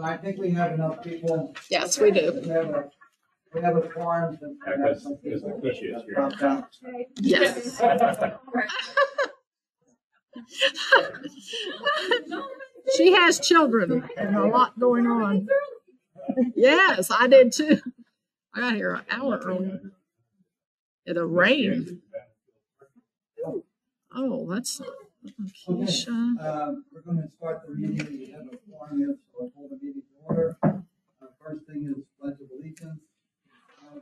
So I think we have enough people. Yes, we do. We have a, we have a forum and. Yeah, we have 'cause- some 'cause is here. dropped out. Yes. She has children and a lot going on. Yes, I did too. I got here an hour early. It'll rain. Oh, that's Keisha. Um, we're gonna start the meeting, we have a forum here, so I'll call the meeting to order. Uh, First thing is pledge of allegiance. Uh,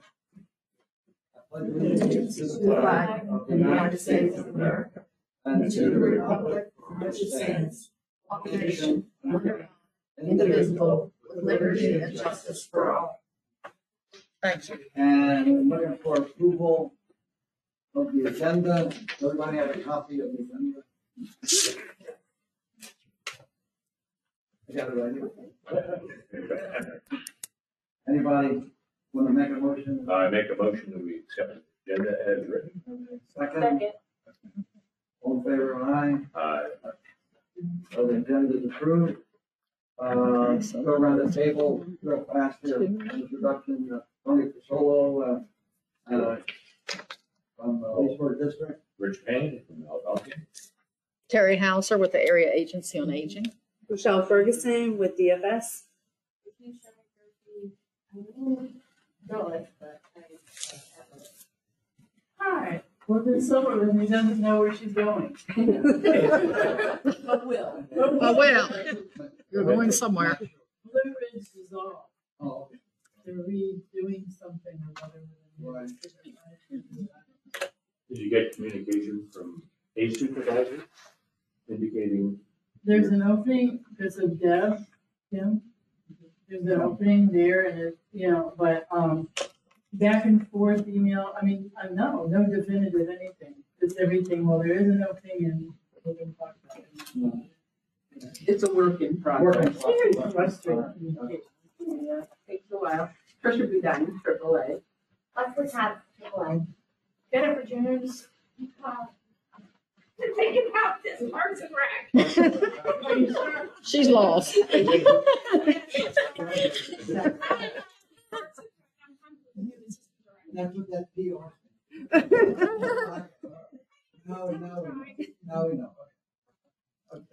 I pledge allegiance to the flag of the United States of America and to the republic for which it stands, one nation, under God, indivisible, with liberty and justice for all. Thank you. And we're looking for approval of the agenda. Does Everybody have a copy of the agenda? I got it right here. Anybody want to make a motion? I make a motion that we accept the agenda as written. Second? All in favor, aye. Uh, So the agenda is approved. Uh, go around the table real fast here. Introduction, uh, Tony Fasolo, uh, uh, from the Leesburg District. Rich Payne from Algonquin. Terry Hauser with the Area Agency on mm-hmm. Aging. Michelle Ferguson with DFS. Hi, well, this summer, and he doesn't know where she's going. But will. Oh, well, you're going somewhere. Blue Ridge Dissolve, Oh, they're redoing something or whatever. Right. Did you get communication from a supervisor indicating? There's an opening, because of Deb, Tim, there's an opening there and it, you know, but, um, back and forth email, I mean, I know, no definitive anything. It's everything, well, there is an opening and we're gonna talk about it. It's a work in progress. Very progress. frustrating communication. Yeah, takes a while. Trisha Budine, triple A. Leslie Tabb, AAA. Jennifer Jones. uh, Thinking about this Parks and Rec. She's lost. That's what that PR. No, no, no, no. Okay.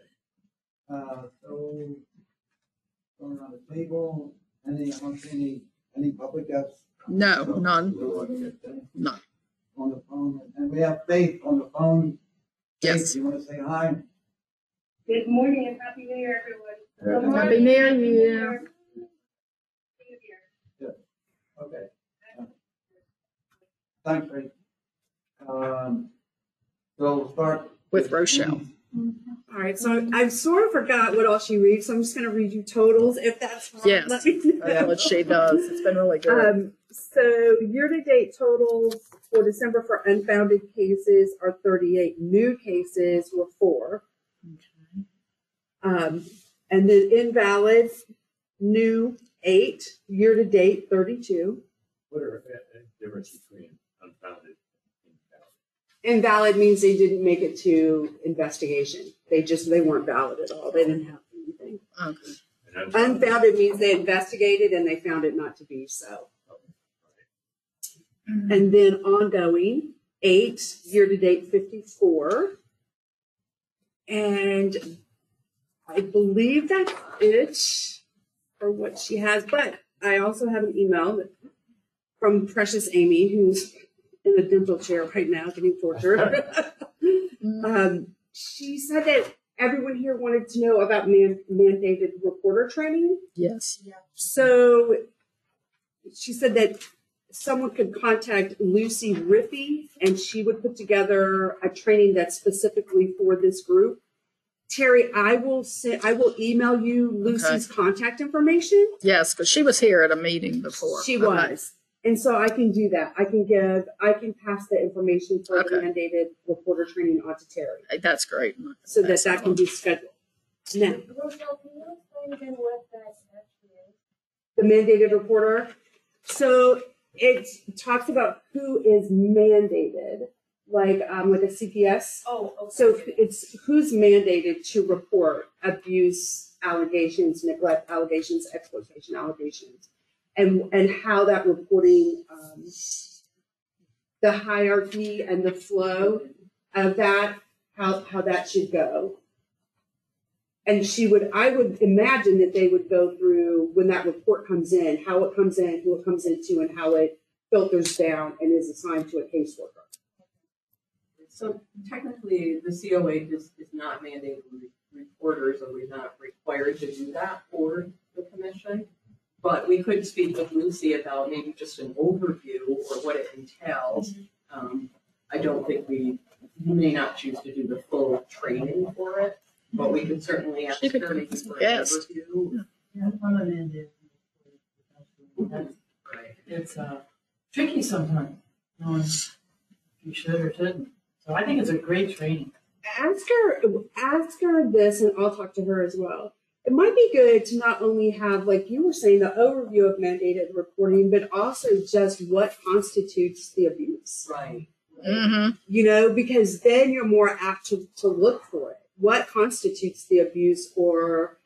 Uh, so, going around the table, any, I don't see any, any public guests? No, none. None. On the phone, and we have Faith on the phone. Faith, Yes. You wanna say hi? Good morning and happy new year, everyone. Good Happy. New Year. New Year. Okay. Thanks, Faith. Um, so we'll start. With Rochelle. All right, so I sort of forgot what all she reads, so I'm just gonna read you totals if that's wrong. Yes. Let me know. That's what she does. It's been really good. Um, so year-to-date totals for December for unfounded cases are thirty-eight. New cases were four. Um, and then invalid, new, eight, year-to-date, thirty-two. What are the difference between unfounded and invalid? Invalid means they didn't make it to investigation. They just, they weren't valid at all. They didn't have anything. Okay. Unfounded- Unfounded means they investigated and they found it not to be so. And then ongoing, eight, year-to-date fifty-four. And I believe that's it for what she has, but I also have an email from Precious Amy, who's in a dental chair right now getting tortured. Um, she said that everyone here wanted to know about man- mandated reporter training. Yes. So she said that someone could contact Lucy Riffey and she would put together a training that's specifically for this group. Terry, I will say, I will email you Lucy's contact information. Yes, because she was here at a meeting before. She Okay. was. And so I can do that. I can give, I can pass the information for the mandated reporter training on to Terry Hey, That's great. so that that can be scheduled. Now, can you explain again what that actually the mandated reporter. So it talks about who is mandated, like um, like a CPS. Oh, okay. So it's who's mandated to report abuse allegations, neglect allegations, exploitation allegations, and, and how that reporting, um, the hierarchy and the flow of that, how, how that should go. And she would, I would imagine that they would go through when that report comes in, how it comes in, who it comes into, and how it filters down and is assigned to a caseworker. So technically, the COA is, is not mandating re- reporters, or we're not required to do that for the commission. But we could speak with Lucy about maybe just an overview or what it entails. Um, I don't think we, we may not choose to do the full training for it, but we could certainly ask She could her come maybe as for an guest. overview. Yeah, I'm an That's- Right. It's, uh, tricky sometimes, knowing if you should or shouldn't. So I think it's a great training. ask her ask her this and I'll talk to her as well. It might be good to not only have, like you were saying, the overview of mandated reporting, but also just what constitutes the abuse. Right. Mm-hmm. You know, because then you're more apt to, to look for it. What constitutes the abuse or,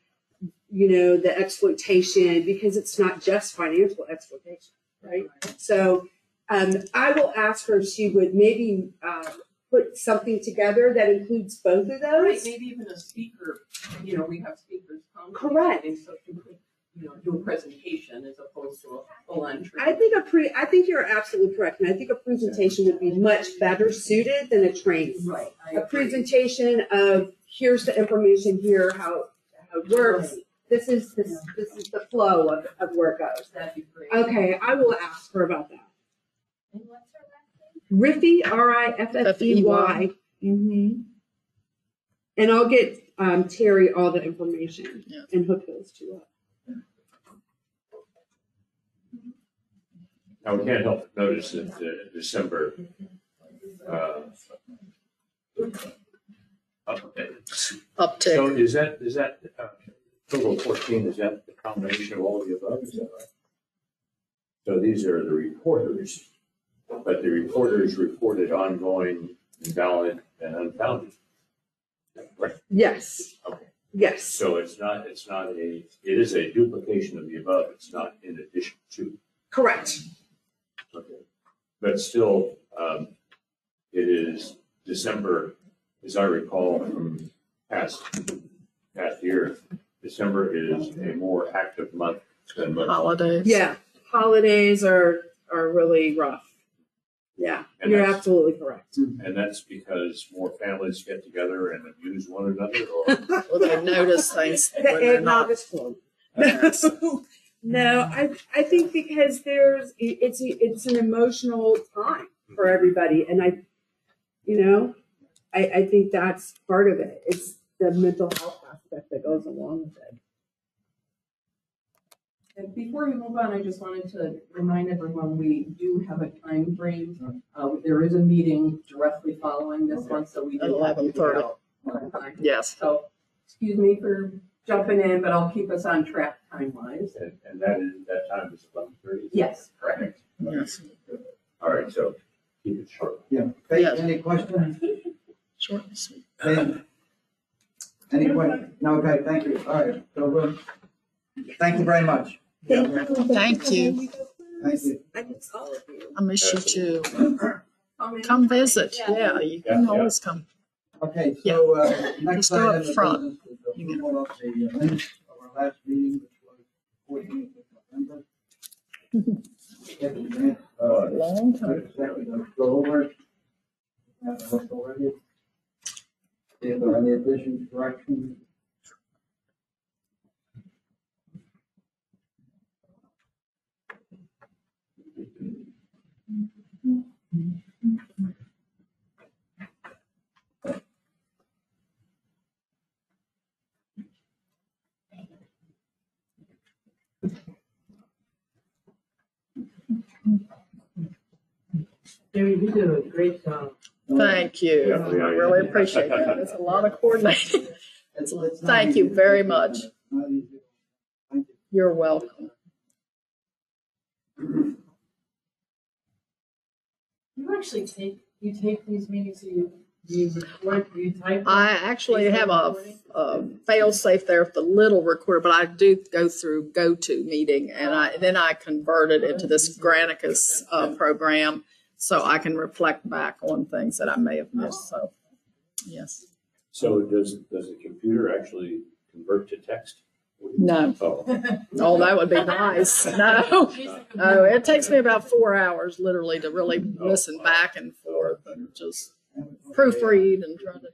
you know, the exploitation, because it's not just financial exploitation, right? So um, I will ask her if she would maybe uh, put something together that includes both of Right, those. maybe even a speaker, you know, we have speakers come. Correct. And so you you know, do a presentation as opposed to a full on I training. think a pre, I think you're absolutely correct, and I think a presentation would be much better suited than a training. Right. A presentation of here's the information here, how how it works. This is this this is the flow of, of where it goes. That'd be great. Okay, I will ask her about that. And what's her last Riffey, R I F F E Y. Mhm. And I'll get um, Terry all the information Yeah. and hook those two up. Now, we can't help but notice that uh, December, uh, updates. So Uptick. is that, is that, uh, total fourteen, is that the combination of all of the above, is that right? So these are the reporters, but the reporters reported ongoing, invalid, and unfounded. Right, Yes. okay. Yes. So it's not, it's not a, it is a duplication of the above, it's not in addition to. Correct. Okay. But still, um, it is December, as I recall from past, past year, December is a more active month than most. Holidays. Yeah, holidays are are really rough. Yeah, And you're that's- absolutely correct. And that's because more families get together and abuse one another or? Well, they notice things when The they're eggnog not. is flowing. No, no, I I think because there's it's it's an emotional time for everybody, and I, you know, I I think that's part of it. It's the mental health aspect that goes along with it. And before we move on, I just wanted to remind everyone, we do have a time frame. Uh, there is a meeting directly following this one, so we do have to get 11:30. out on time. Yes. So, excuse me for jumping in, but I'll keep us on track time wise. And, and that is, that time is eleven thirty? Yes, correct. Yes. All right, so keep it short. Yeah, okay, Yes. any questions? Short and sweet. Ben? Any questions? No, okay, thank you, all right, so, uh, thank you very much. Thank you. Thank you. I miss all of you. I miss you too. Come visit. Yeah, you can Yeah, yeah. always come. Okay, so, uh, next Just go up item of front. business is the approval of the uh, minutes of our last meeting, which was fourteenth of November. Get the minutes, uh, Long time. Let's go over it. Have a look over it. See if there any additions, corrections. Jerry, you do a great job. Thank you. Yeah, I yeah, really appreciate that. It's a lot of coordinating. It's- it's not Thank you very much. Not easy. Thank you. You're welcome. You actually take, you take these meetings, so you You record, you type. I actually have a, a fail safe there with the little recorder, but I do go through GoTo meeting and I, then I convert it into this Granicus, uh, program. So I can reflect back on things that I may have missed. So, yes. So does, does the computer actually convert to text? No. Oh, Oh, that would be nice. No. No, it takes me about four hours literally to really oh, listen back and forth and just proofread and try to.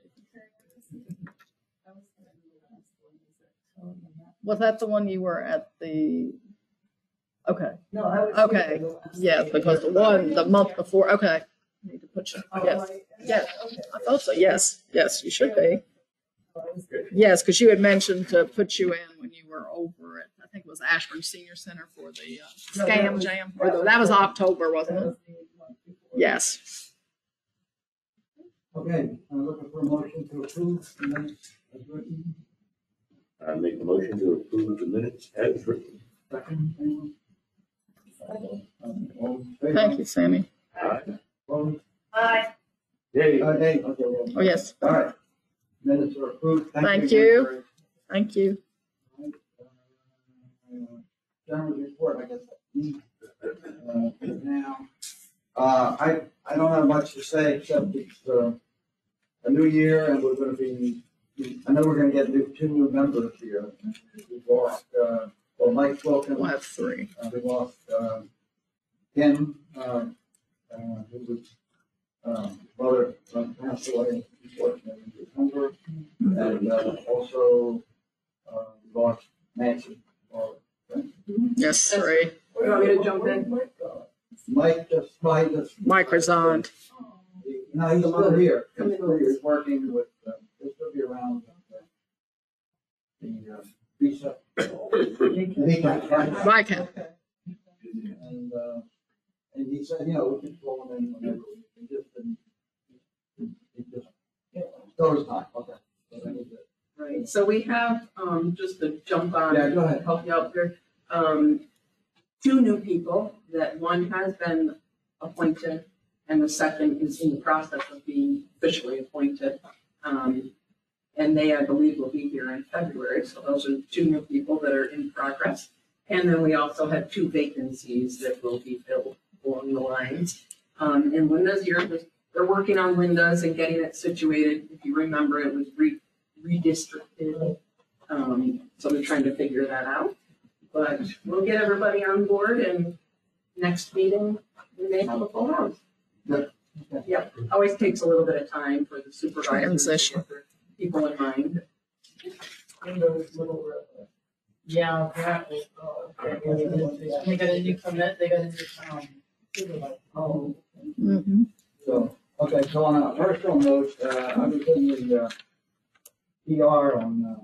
Was that the one you were at the? Okay, No, I was. Okay. yes, because the one, the month before, okay. Need to put you, Oh, yes, right. yes. Okay. I thought so, yes, yes, you should be. Oh, I was- Yes, because you had mentioned to put you in when you were over at, I think it was Ashburn Senior Center for the uh, No, that Scam was- Jam, or the- that was October, wasn't it? was the month before. Yes. Okay, I'm looking for a motion to approve the minutes as written. I make the motion to approve the minutes as written. Second, anyone? Um, all in favor? Thank you, Sammy. Opposed? Aye. Oh, yes. All right. Minutes are approved. Thank again you. for- Thank you. General report, I guess, uh, now. Uh, I, I don't have much to say except it's, uh, a new year and we're gonna be, I know we're gonna get new, two new members here. We've lost, uh, well, Mike Wilkins, We'll have three. uh, we lost, uh, Kim, uh, uh, who was, um, mother, um, passed away, unfortunately, in December. And, uh, also, uh, we lost Nancy, uh, Yes, three. You want me to jump in? Mike just, Mike just. Mike resigned. No, he's still here. He's still here. He's working with, uh, he'll still be around. uh, The, uh, visa. And, uh, and he said, you know, we can call him in whenever, we just, didn't- he just, still his time, okay. So that was it. Right, so we have, um, just to jump on. Yeah, go ahead. Help you out here, um, two new people, that one has been appointed and the second is in the process of being officially appointed. Um, and they, I believe, will be here in February, so those are two new people that are in progress. And then we also have two vacancies that will be filled along the lines. Um, and Linda's here, they're working on Linda's and getting it situated. If you remember, it was re- redistricted. Um, so they're trying to figure that out. But we'll get everybody on board and next meeting, we may have a full house. Good. Yep, always takes a little bit of time for the supervisors. to Transition. Get their People in mind. In those little, uh, Yeah, apparently. Oh, okay. They got a new commit, they got a new, um, supervisor. Oh, hmm So, okay, so on a personal note, uh, I was in the, uh, ER on, uh,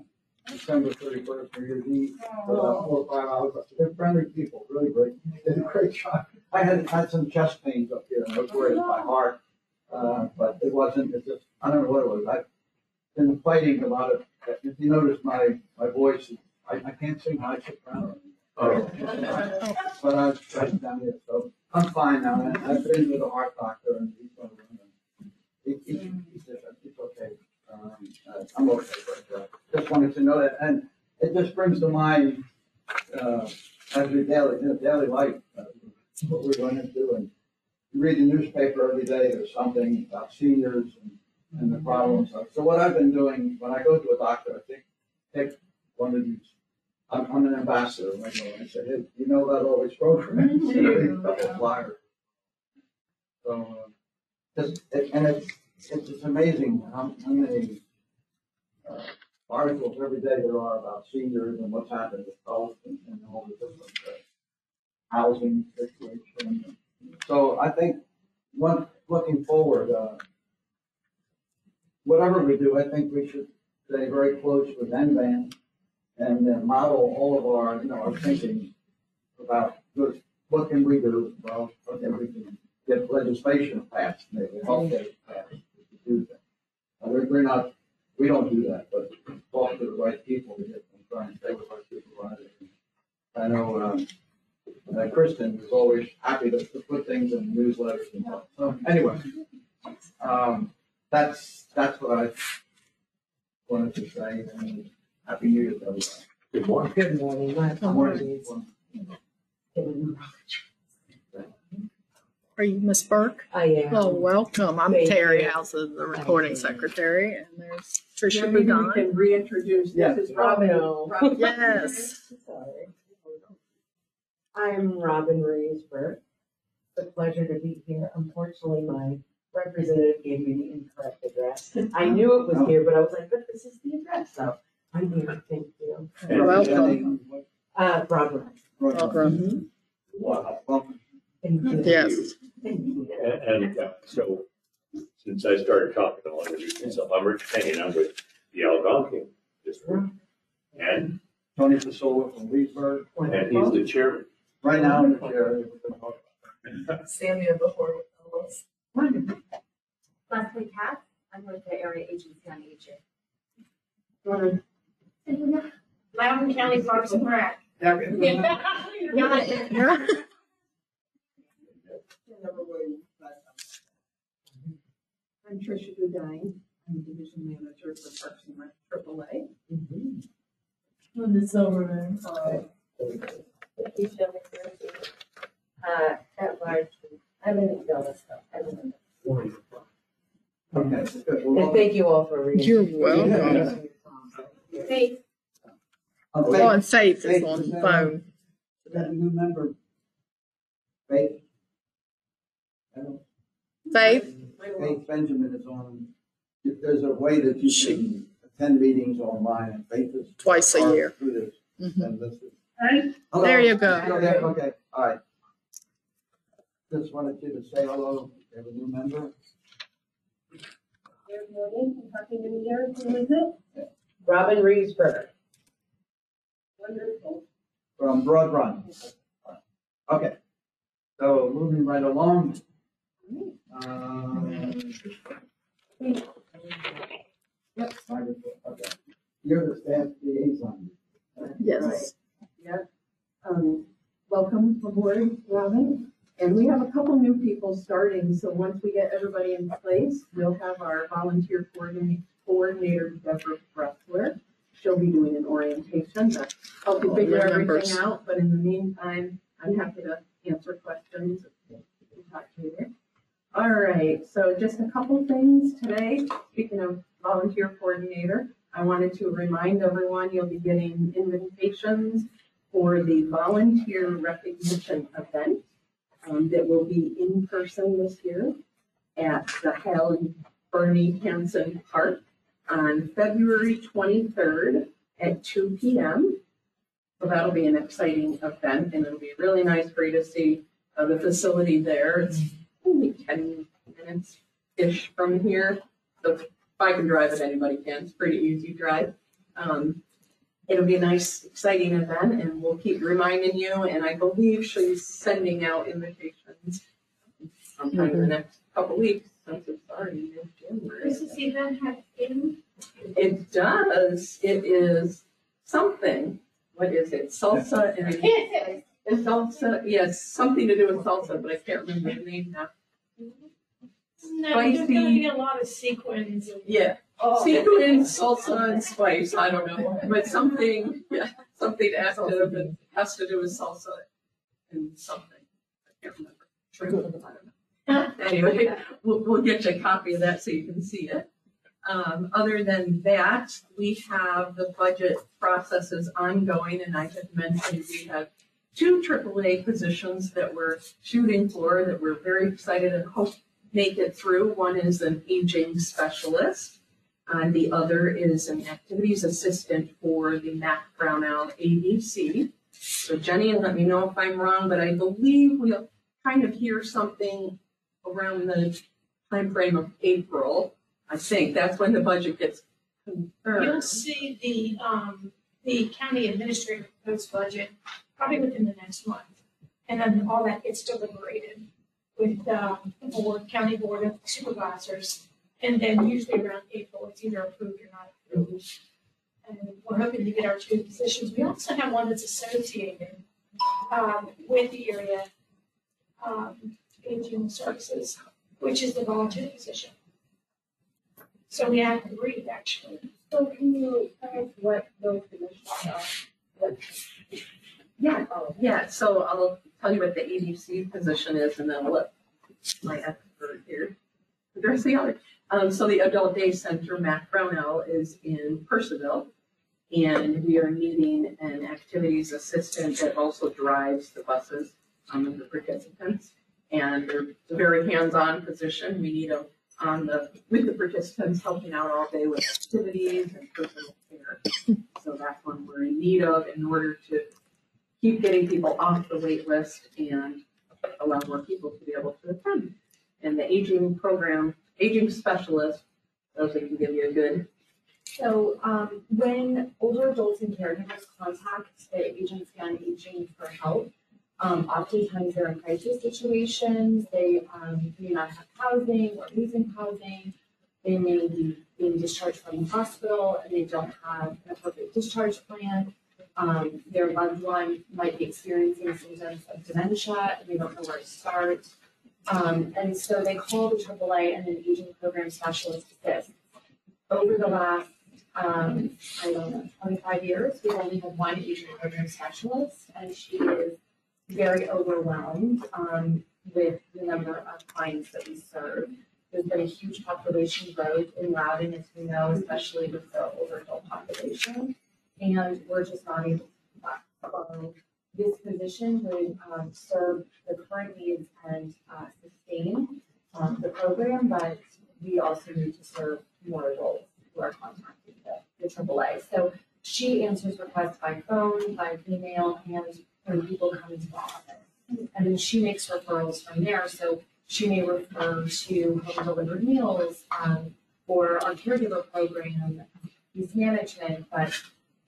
December thirty-first, New Year's Eve, for about four or five hours. They're friendly people, really great. They did a great job. I had, had some chest pains up here, and I was worried about my heart, uh, but it wasn't, it's just, I don't know what it was. Been fighting a lot of, if you notice my, my voice, I, I can't sing high soprano. Oh. But I was trying down here, so I'm fine now, and I've been to the heart doctor, and he's gonna run it. It, it, it's, it's okay, um, uh, I'm okay, but, uh, just wanted to know that, and it just brings to mind, uh, as your daily, know, daily life, uh, what we're going to do, and you read the newspaper every day, there's something about seniors and, and the problems, Are. so what I've been doing, when I go to a doctor, I think, take one of these I'm, I'm an ambassador, and I go, and I said, hey, you know about all these programs? A couple flyers. So, uh, just, it- and it's, it's just amazing how, how many, uh, articles every day there are about seniors and what's happened with health and, and all the different, uh, housing situation. So I think, one, looking forward, uh, whatever we do, I think we should stay very close with NVAN and then model all of our, you know, our thinking about what, what can we do? Well, okay, we can get legislation passed, maybe, healthcare passed, to do that. Uh, We're, we're not, we don't do that, but talk to the right people to get them trying to stay with our supervisors. I know, um, uh, Kristen is always happy to, to put things in newsletters and stuff. So anyway, um, that's, that's what I wanted to say, and happy new year to everybody. Good morning. Good morning, my apologies. Are you Miss Burke? I am. Well, welcome. I'm Thank Terry you. Houses, the recording you. secretary, and there's Tricia Maybe we Budon. can reintroduce, Yeah. this is Robin. No. Robin- Yes. Sorry. I'm Robin Reesberg. It's a pleasure to be here. Unfortunately, my representative gave me the incorrect address. I knew it was oh. here, but I was like, but this is the address, so I'm here. Thank you. You're welcome. Uh, Broad Run. Welcome. Wow. Welcome. Thank you. Yes. Thank you. And, and uh, so, since I started talking, I'll introduce myself. I'm Rich Penny, I'm with the Algonquin District. And, Tony Fasola from Leesburg, and he's the chairman. right now, I'm the chair. Samia before almost. Leslie Katz, I'm with the Area Agency on Aging. Loudoun County Parks and Rec. Got it. I'm Tricia Goodine, I'm Division Manager for Parks and Rec AAA. Linda Silverman, uh, Uh, at large, I live in Dallas, I live in. Okay, And thank you all for reading. You're welcome. Faith, Oh, and Faith, Faith is on the phone. is that a new member? Faith? Faith? Faith Benjamin is on, if there's a way that you can attend meetings online, and Faith is. Twice a year. Through this, mm-hmm. and this is. Hi. Hello. There you go. There, okay, all right. Just wanted you to say hello, we have a new member. Good morning, and happy new year. Who is it? Robin Reesberg. Wonderful. from Broad Run. Okay, so moving right along. Um, Yep, okay. You're the staff liaison. Yes. Um, welcome aboard, Robin. And we have a couple new people starting, so once we get everybody in place, we'll have our volunteer coordinator, coordinator Deborah Bressler. She'll be doing an orientation to help you figure remembers. everything out, but in the meantime, I'm happy to answer questions. if you talk later. All right, so just a couple things today. Speaking of volunteer coordinator, I wanted to remind everyone you'll be getting invitations for the volunteer recognition event um, that will be in person this year at the Hal and Berni Hanson Park on February twenty-third at two P M. So that'll be an exciting event and it'll be really nice for you to see uh, the facility there. It's only ten minutes-ish from here. So if I can drive it, anybody can. It's pretty easy drive. Um, it'll be a nice, exciting event and we'll keep reminding you. And I believe she's sending out invitations sometime in the next couple weeks since it's already mid-January. Does this event have in? It does. It is something. What is it? Salsa and it's salsa. Yes, something to do with salsa, but I can't remember the name now. No, there's gonna be a lot of sequins. and- Yeah, Oh. sequin, salsa, and spice. I don't know, but something. Yeah, something active and has to do with salsa and something. I can't remember. Shrimp, I don't know. Anyway, we'll, we'll get you a copy of that so you can see it. Um, other than that, we have the budget processes ongoing, and I had mentioned we have two AAA positions that we're shooting for that we're very excited and hope make it through. One is an aging specialist, and the other is an activities assistant for the Mac Brownell ADC. So Jenny, let me know if I'm wrong, but I believe we'll kind of hear something around the timeframe of April. I think that's when the budget gets confirmed. You'll see the, um, the county administrator proposed budget probably within the next month. And then all that gets deliberated with, um, the board, county board of supervisors. And then usually around April, it's either approved or not approved. And we're hoping to get our two positions. We also have one that's associated, um, with the area, um, aging services, which is the volunteer position. So we have three actually. So can you tell us what those positions are? What, Yeah, oh, yeah, so I'll tell you what the ADC position is and then I'll let my expert here address the other. Um, so the Adult Day Center, Matt Brownell is in Purcellville. And we are needing an activities assistant that also drives the buses, um, of the participants. And it's a very hands-on position. We need them on the, with the participants, helping out all day with activities and personal care. So that's one we're in need of in order to keep getting people off the wait list and allow more people to be able to attend. And the aging program, aging specialist, those that can give you a good, so, um, when older adults and caregivers contact the agency on aging for help, um, oftentimes they're in crisis situations, they, um, may not have housing or losing housing. They may be being discharged from the hospital and they don't have an appropriate discharge plan. Um, their loved one might be experiencing symptoms of dementia and they don't know where to start. Um, and so they call the AAA and an aging program specialist assists. Over the last, um, I don't know, twenty-five years, we've only had one aging program specialist and she is very overwhelmed, um, with the number of clients that we serve. There's been a huge population growth in Loudoun, as we know, especially with the adult population. And we're just not able to up. This position would, um, serve the current needs and, uh, sustain, um, the program, but we also need to serve more adults who are contacting the, the AAA. So she answers requests by phone, by email, and when people come into the office. And then she makes referrals from there, so she may refer to home delivered meals, um, or our caregiver program, youth management, but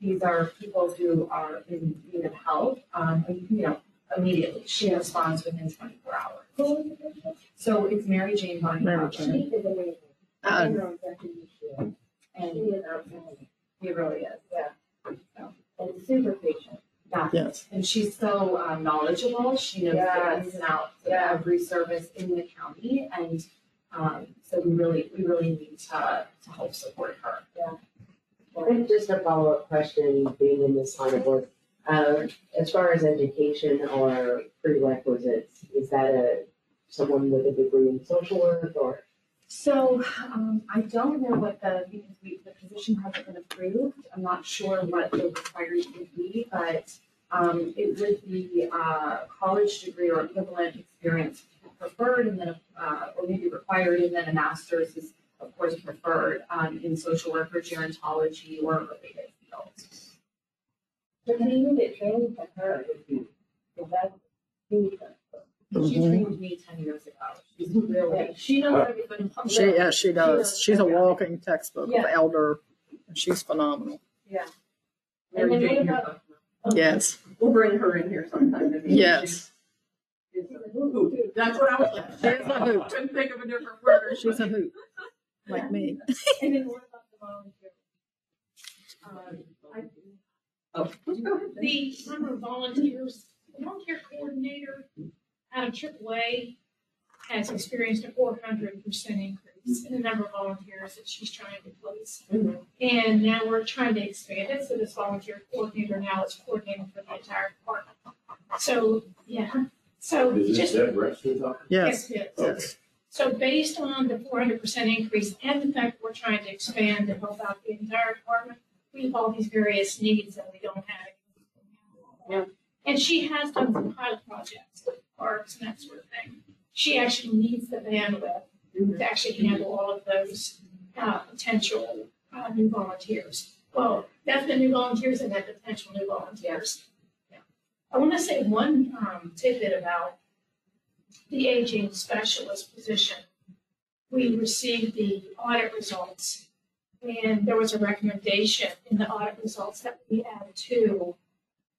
these are people who are in need of help, um, and, you know, immediately. She responds within twenty-four hours. So it's Mary Jane Barney. Mary Hopkins. Jane. She is. Uh, And her executive chair. And he is outstanding. He really is, yeah. So, And super patient. Yeah. Yes. And she's so um, knowledgeable. She knows the Yes. ins and outs of Yeah. every service in the county. And um, so we really, we really need to, to help support her. And just a follow-up question, being in this line of work, um, as far as education or prerequisites, is that a, someone with a degree in social work or? So um, I don't know what the, because we, the position hasn't been approved. I'm not sure what the requirement would be, but um, it would be uh, college degree or equivalent experience preferred and then, uh, or maybe required, and then a master's is of course preferred um, in social work or gerontology or related fields. The team that trained for her would be, is that, She Mhm. trained me ten years ago. She's really, she knows everybody. She, yeah, she does. She's a walking textbook of elder. and She's phenomenal. And then what about- Yes. We'll bring her in here sometime. I mean, Yes. she's- she's a hoot. That's what I was like. She is a hoot. Couldn't think of a different word. She's a hoot, like me. And then what about the volunteer? Um, I, Oh, let's go ahead. The number of volunteers, the volunteer coordinator out of AAA has experienced a four hundred percent increase in the number of volunteers that she's trying to place. Mhm. And now we're trying to expand it, so this volunteer coordinator now is coordinating for the entire department. So, yeah, so Is this just Deb Rex talking? Yes, Yes, yes. yes. So based on the four hundred percent increase and the fact we're trying to expand and help out the entire department, we have all these various needs that we don't have. Yeah. And she has done some pilot projects with parks and that sort of thing. She actually needs the bandwidth to actually handle all of those uh, potential uh, new volunteers. Well, that's the new volunteers and then potential new volunteers. I want to say one um, tidbit about the aging specialist position. We received the audit results, and there was a recommendation in the audit results that we add two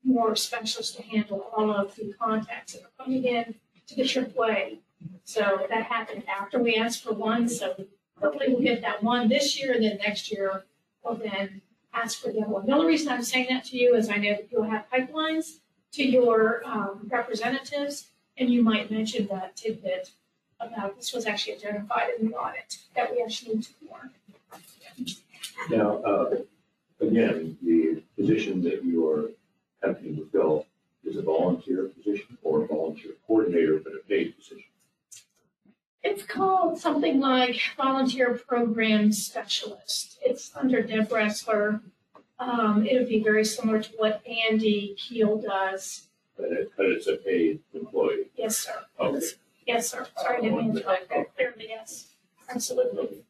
more specialists to handle all of the contacts that are coming in to the AAA. So that happened after we asked for one, so hopefully we'll get that one this year, and then next year we'll then ask for the other one. The only reason I'm saying that to you is I know that you'll have pipelines to your um, representatives, and you might mention that tidbit about this was actually identified in the audit, that we actually need two more. Now, uh, again, the position that you are attempting to fill is a volunteer position or a volunteer coordinator, but a paid position. It's called something like volunteer program specialist. It's under Deb Bressler. Um, it would be very similar to what Andy Keel does. But it, but it's a paid employee. Yes, sir. Okay. Yes, sir. Sorry, I didn't mean to talk that clearly. Yes, absolutely.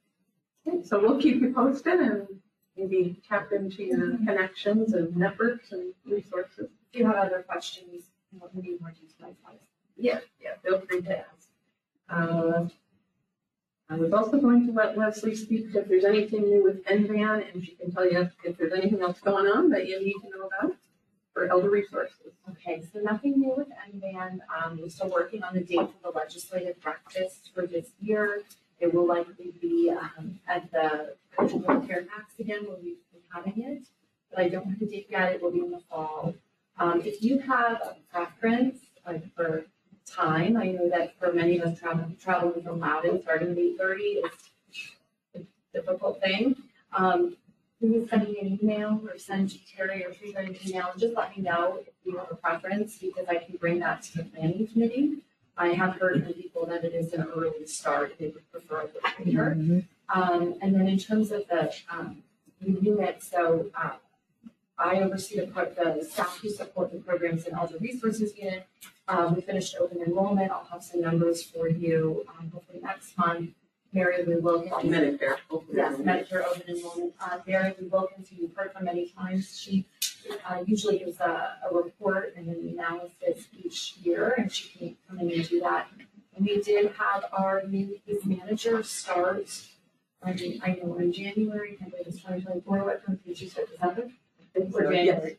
So we'll keep you posted and maybe tap into your connections and networks and resources. If you have other questions, you know, we need more details. Yeah, yeah, feel free to ask. Uh, I was also going to let Leslie speak if there's anything new with NVAN and she can tell you if there's anything else going on that you need to know about for elder resources. Okay, so nothing new with NVAN. Um, we're still working on the date for the legislative breakfast for this year. It will likely be, um, at the Cultural Care Max again, where we've been having it. But I don't have a date yet. It will be in the fall. Um, if you have a preference, like for time, I know that for many of us traveling, traveling from Loudoun, starting at eight thirty is a difficult thing. Um, please send me an email or send to Terry or Teresa an email, and just let me know if you have a preference, because I can bring that to the planning committee. I have heard from people that it is an early start, they would prefer a little later. Um, and then in terms of the, um, the unit, so, uh, I oversee the, the staff who support the programs in Elder Resources Unit. Uh, we finished open enrollment, I'll have some numbers for you, um, hopefully next month. Mary Lou Wilkins. Medicare. hopefully. Yes, Medicare open enrollment. Uh, Mary Lou Wilkins, who you've heard from many times, she uh, usually gives a, a report and an analysis each year, and she can come in and do that. And we did have our new case manager start, I mean, I know in January, I believe it's twenty twenty-four, what, from she start December? Or January.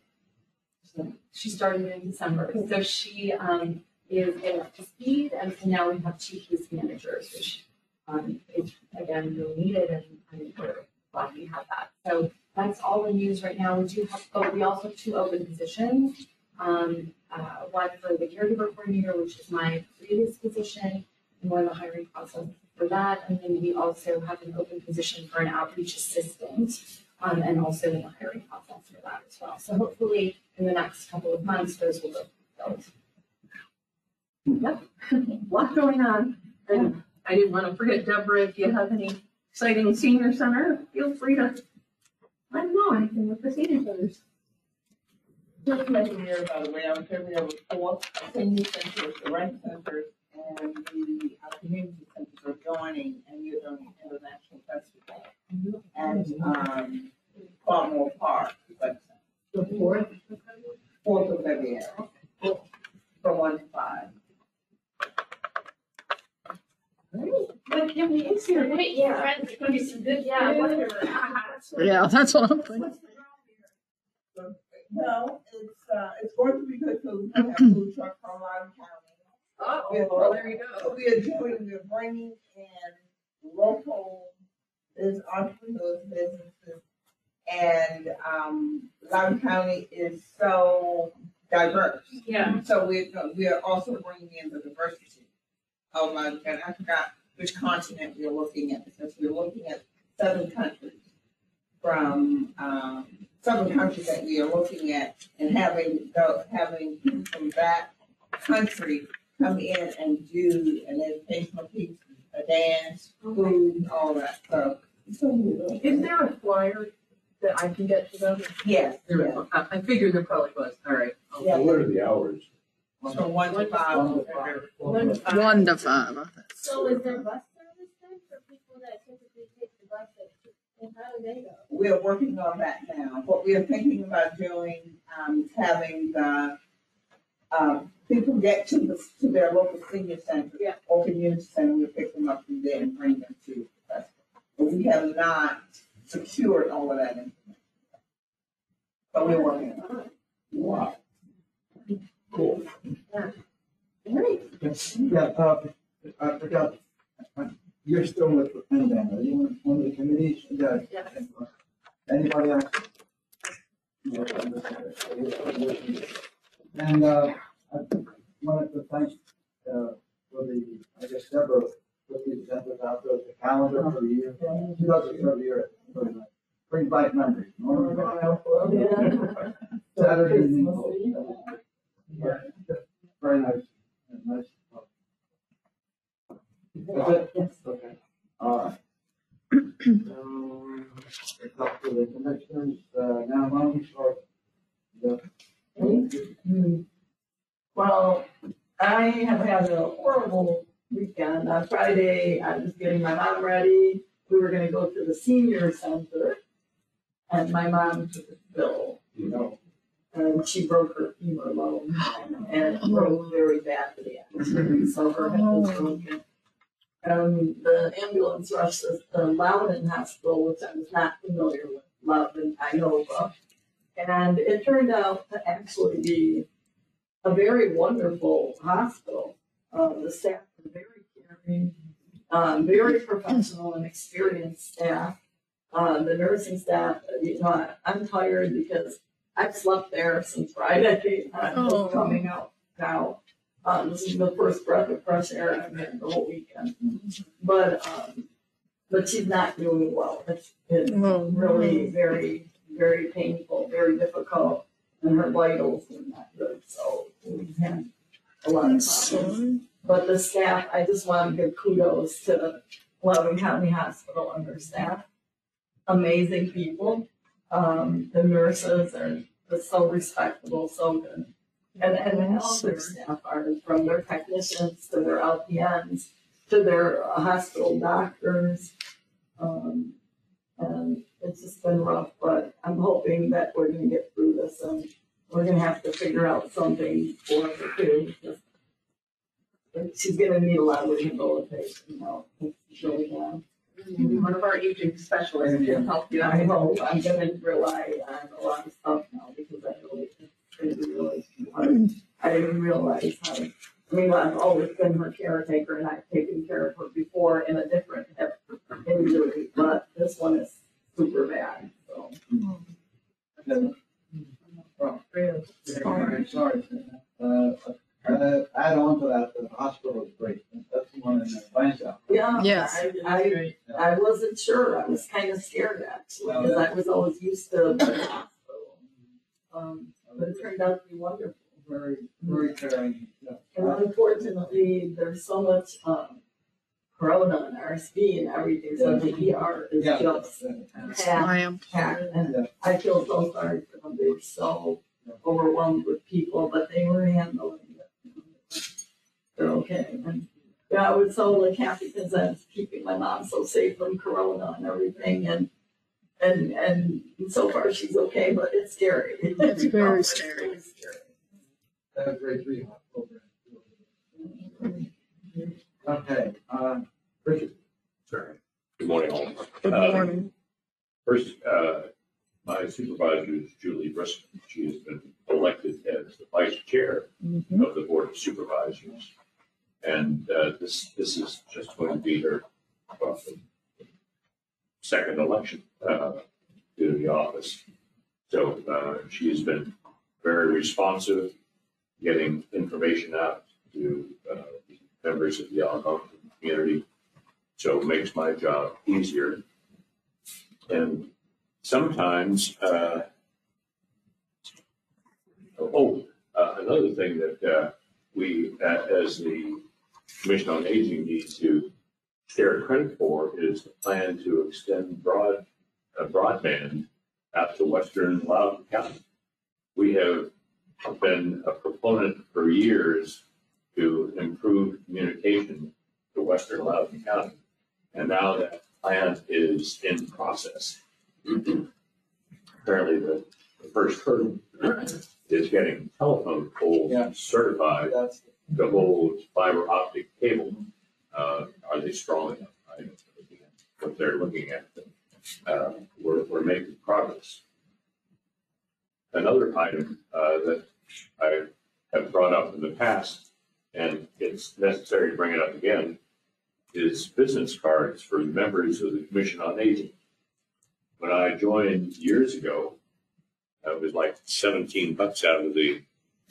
She started in December, so she, um, is getting up to speed, and so now we have two case managers, which, um, is again, really needed, and I'm we're glad we have that. So that's all the news right now. We do have, oh, we also have two open positions. Um, uh, one for the caregiver coordinator, which is my previous position, and we're in the hiring process for that. And then we also have an open position for an outreach assistant, um, and also in the hiring process for that as well. So hopefully in the next couple of months, those will go filled. Yep, a lot going on. And I didn't want to forget Deborah, if you have any exciting senior center, feel free to let me know anything with the senior centers. Just letting you, by the way, I'm sure we have four senior centers, the rec centers, and the uh, community centers are joining, and you're doing international festival. And, um, Farmore Park, but. The fourth? Fourth of February, from one to five. But can we, it's here, wait, yeah, right, there's gonna be some good. Yeah, whatever. Yeah, that's what I'm thinking. No, it's, uh, it's going to be good food, we have food truck from Loudoun County. Oh, well, there you go. We are doing, we're bringing in local, is entrepreneurs, businesses. And, um, Loudoun County is so diverse. Yeah. So we're, we are also bringing in the diversity of Loudoun County. I forgot which continent we're looking at, because we're looking at seven countries. From, um, seven countries that we are looking at and having, the having people from that country come in and do an educational piece, a dance, food, all that, so. It's gonna be really Is good. there a flyer that I can get to them? Yes, There we yes. I I figured there probably was, all right. Yeah. So what are the hours? So one to five. One to five. One to five, I think. So is there bus service then for people that typically take the bus at, and how do they go? We're working on that now. What we are thinking about doing, um, is having the, um, people get to the, to their local senior center. Yeah. Or community center, we pick them up from there and bring them to But we have not secured all of that information. But we're working on it. Wow. Cool. Yeah, uh, I forgot, you're still with the PennDOT, are you on one of the committees? Yeah. Yes. Anybody else? And, uh, I wanted to thank, uh, for the, I guess Deborah put the agendas out there, the calendar for the year. She does it every year. Nice. Back memories. Saturday evening. Very nice, nice. That's it? Yes. Okay, all right. Um, It's up to the commissioners, uh, now, why don't we start? the-. Well, I have had a horrible weekend. On Friday, I was getting my mom ready. We were gonna go to the senior center. And my mom took a spill, you know, and she broke her femur bone and it broke very badly. actually. So her hip was broken. And the ambulance rushed us to Loudoun Hospital, which I was not familiar with, Loudoun, Iowa. And it turned out to actually be a very wonderful hospital. Uh, the staff very caring, um, very professional and experienced staff. Uh, the nursing staff, you know, I'm tired because I've slept there since Friday. I'm Oh. coming out now. Um, this is the first breath of fresh air I've had the whole weekend. But, um, but she's not doing well. It's, it's Oh, really very, very painful, very difficult, and her vitals were not good, so we've had a lot of problems. But the staff, I just want to give kudos to Loudoun County Hospital and their staff. Amazing people. Um, the nurses are just so respectable, so good. And, and all their staff are, from their technicians to their LPNs to their hospital doctors. Um, and it's just been rough, but I'm hoping that we're gonna get through this and we're gonna have to figure out something for her too. Just- but She's gonna need a lot of rehabilitation, you know, it's really bad. Maybe one of our aging specialists can help you I out. hope, I'm gonna rely on a lot of stuff now because I really, it's gonna be really hard. I didn't realize how, I mean, I've always been her caretaker and I've taken care of her before in a different hip injury, but this one is super bad, so. Okay. Well, Sorry, sorry. Uh, uh, add on to that, the hospital is great. That's the one in the Vance out. Yeah. Yes. I, I, I wasn't sure, I was kind of scared actually, because I was always used to the hospital. Um, but it turned out to be wonderful. Very, very caring. yeah. And unfortunately, there's so much, um, corona and RSV and everything, so the ER is Yeah. just packed, I am. packed. And Yeah. I feel so sorry for them, they were so overwhelmed with people, but they were handling it. They're okay, and, yeah, I was so like happy because I was keeping my mom so safe from corona and everything, and, and, and so far she's okay, but it's scary. It's very scary. really scary. That was grade three hospital. Okay, uh, Richard. Sorry. Good morning, all. Good Uh, morning. First, uh, my supervisor is Juli Briskman. She has been elected as the vice chair Mhm. of the Board of Supervisors. And uh, this, this is just going to be her uh, second election uh, to the office. So uh, she has been very responsive, getting information out to uh, members of the Algonkian community. So it makes my job easier. And sometimes, uh, oh, another thing that we, as the Commission on Aging, needs to share credit for is the plan to extend broad uh, broadband out to western Loudoun County. We have been a proponent for years to improve communication to western Loudoun County. And now that plan is in process. Apparently, the, the first hurdle is getting telephone Yeah. poles certified That's, to hold fiber optic cable. Uh, are they strong enough? What they're looking at. Uh, we're, we're making progress. Another item, uh, that I have brought up in the past, and it's necessary to bring it up again, is business cards for members of the Commission on Aging. When I joined years ago, it was like seventeen bucks out of the,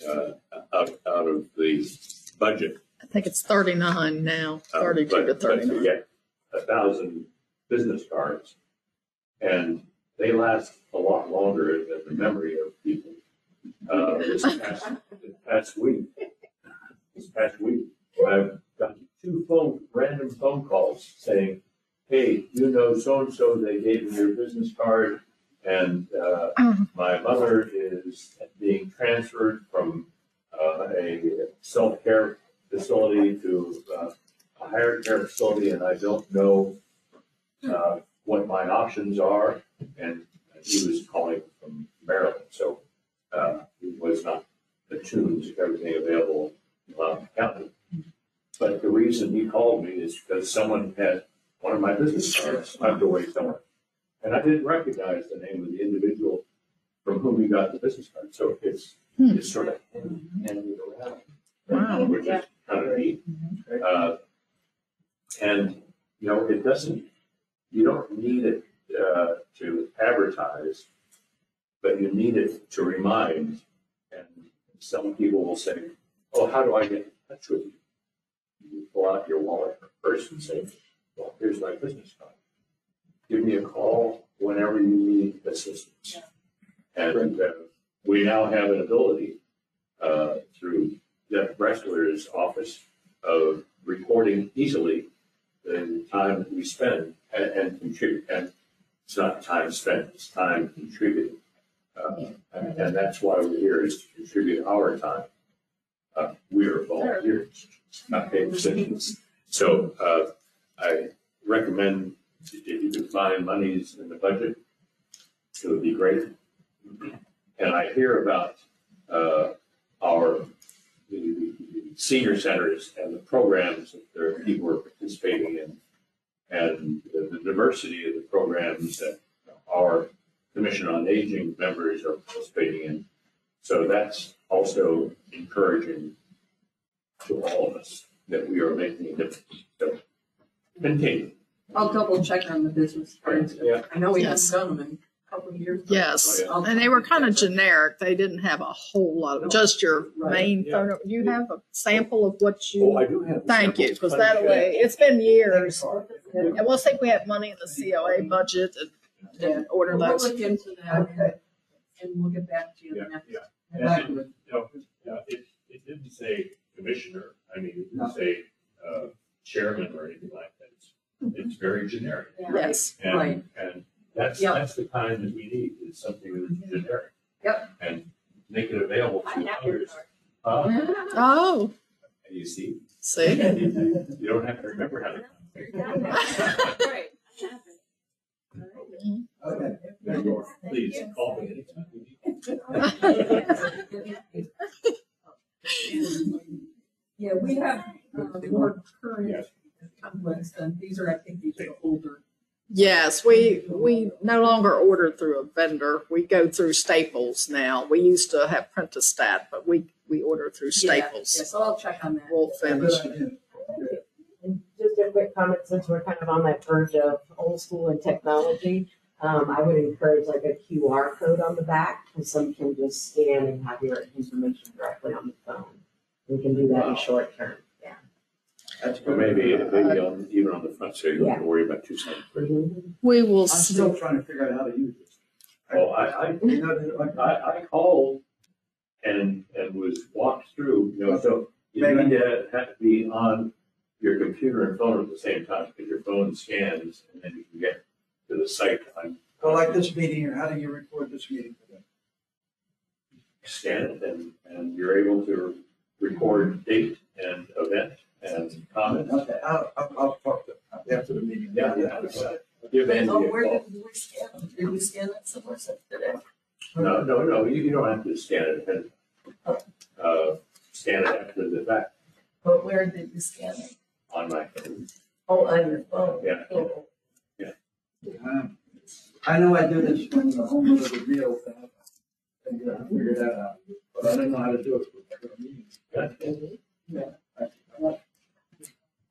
uh, out, out of the budget. I think it's thirty-nine now, thirty-two but- to But thirty-nine. to get a thousand business cards, and they last a lot longer than the memory of people. Uh, this past, this past week, this past week, I've gotten two phone, random phone calls saying, hey, you know so-and-so, they gave me your business card, and, uh, my mother is being transferred from, uh, a self-care facility to, uh, a higher care facility and I don't know uh, what my options are. And he was calling from Maryland, so uh, he was not attuned to everything available in Loudoun County. But the reason he called me is because someone had one of my business cards tucked away somewhere. And I didn't recognize the name of the individual from whom he got the business card. So it's, Hmm. it's sort of handed around. Wow. Which is kind of neat. Uh, And, you know, it doesn't, you don't need it uh, to advertise, but you need it to remind. And some people will say, oh, how do I get in touch with you? You pull out your wallet or purse and say, well, here's my business card. Give me a call whenever you need assistance. And uh, we now have an ability uh, through Jeff Bressler's office of recording easily the time that we spend and, and contribute. And it's not time spent, it's time contributed. Uh, and, and that's why we're here is to contribute our time. Uh, we are volunteers, not paid positions. So, uh, I recommend if you could find monies in the budget, it would be great. And I hear about, uh, our, senior centers and the programs that people are participating in and the, the diversity of the programs that our Commission on Aging members are participating in. So that's also encouraging to all of us that we are making a difference. So continue. I'll double check on the business cards. Yeah. I know we haven't Yes. done them in a couple of years. Yes, Oh, and they were kind of generic. They didn't have a whole lot of, just your Right. main Yeah. photo. You have a sample of what Oh, you, I do have. the thank you, samples. because that way, it's been years. Yeah. And we'll see if we have money in the COA budget and, and order We'll those. look into that Okay. and we'll get back to you Yeah, on that. yeah. Back And, with- you know, uh, it, it didn't say commissioner, I mean, it didn't say, uh, chairman or anything like that. It's, it's very generic. Yes, Right. And, and that's, Yep. that's the kind that we need, is something that's generic. Yep. And make it available I to have your others. card. Uh, oh, you see, see? you don't have to remember how to. Right. Okay. There you are. Please call me anytime you need. Yeah, we have uh, more current Yes. Templates than, these are, I think these are the older. Yes, we, we no longer order through a vendor. We go through Staples now. We used to have Printastat, but we, we order through Yeah, Yeah, Staples. so I'll check on that. We'll finish. Good. And just a quick comment, since we're kind of on that verge of old school and technology, um, I would encourage like a QR code on the back, because some can just scan and have your information directly on the phone. We can do that in short term, yeah. That's Or good. maybe, maybe on, even on the front, so you don't have to worry about two cents. Mm-hmm. We will I'm see. still trying to figure out how to use this. Oh, I, I, You know, like- I, I called and, and was walked through, you know, so you need to have to be on your computer and phone at the same time, because your phone scans and then you can get to the site on, So like this meeting or how do you record this meeting for scan it and, and you're able to record date and event and comment. Okay, I'll, I'll, I'll talk to, after the meeting. Yeah, yeah. Give Andy a Oh, where call. did we scan them? Did we scan that somewhere since today? No, no, no, you, you don't have to scan it and, uh, scan it after the fact But where did you scan it? on my phone. Oh, on your phone. Yeah. Um, I know I do this when the home of the real thing. And, you know, I figured that out, but I didn't know how to do it for regular meetings.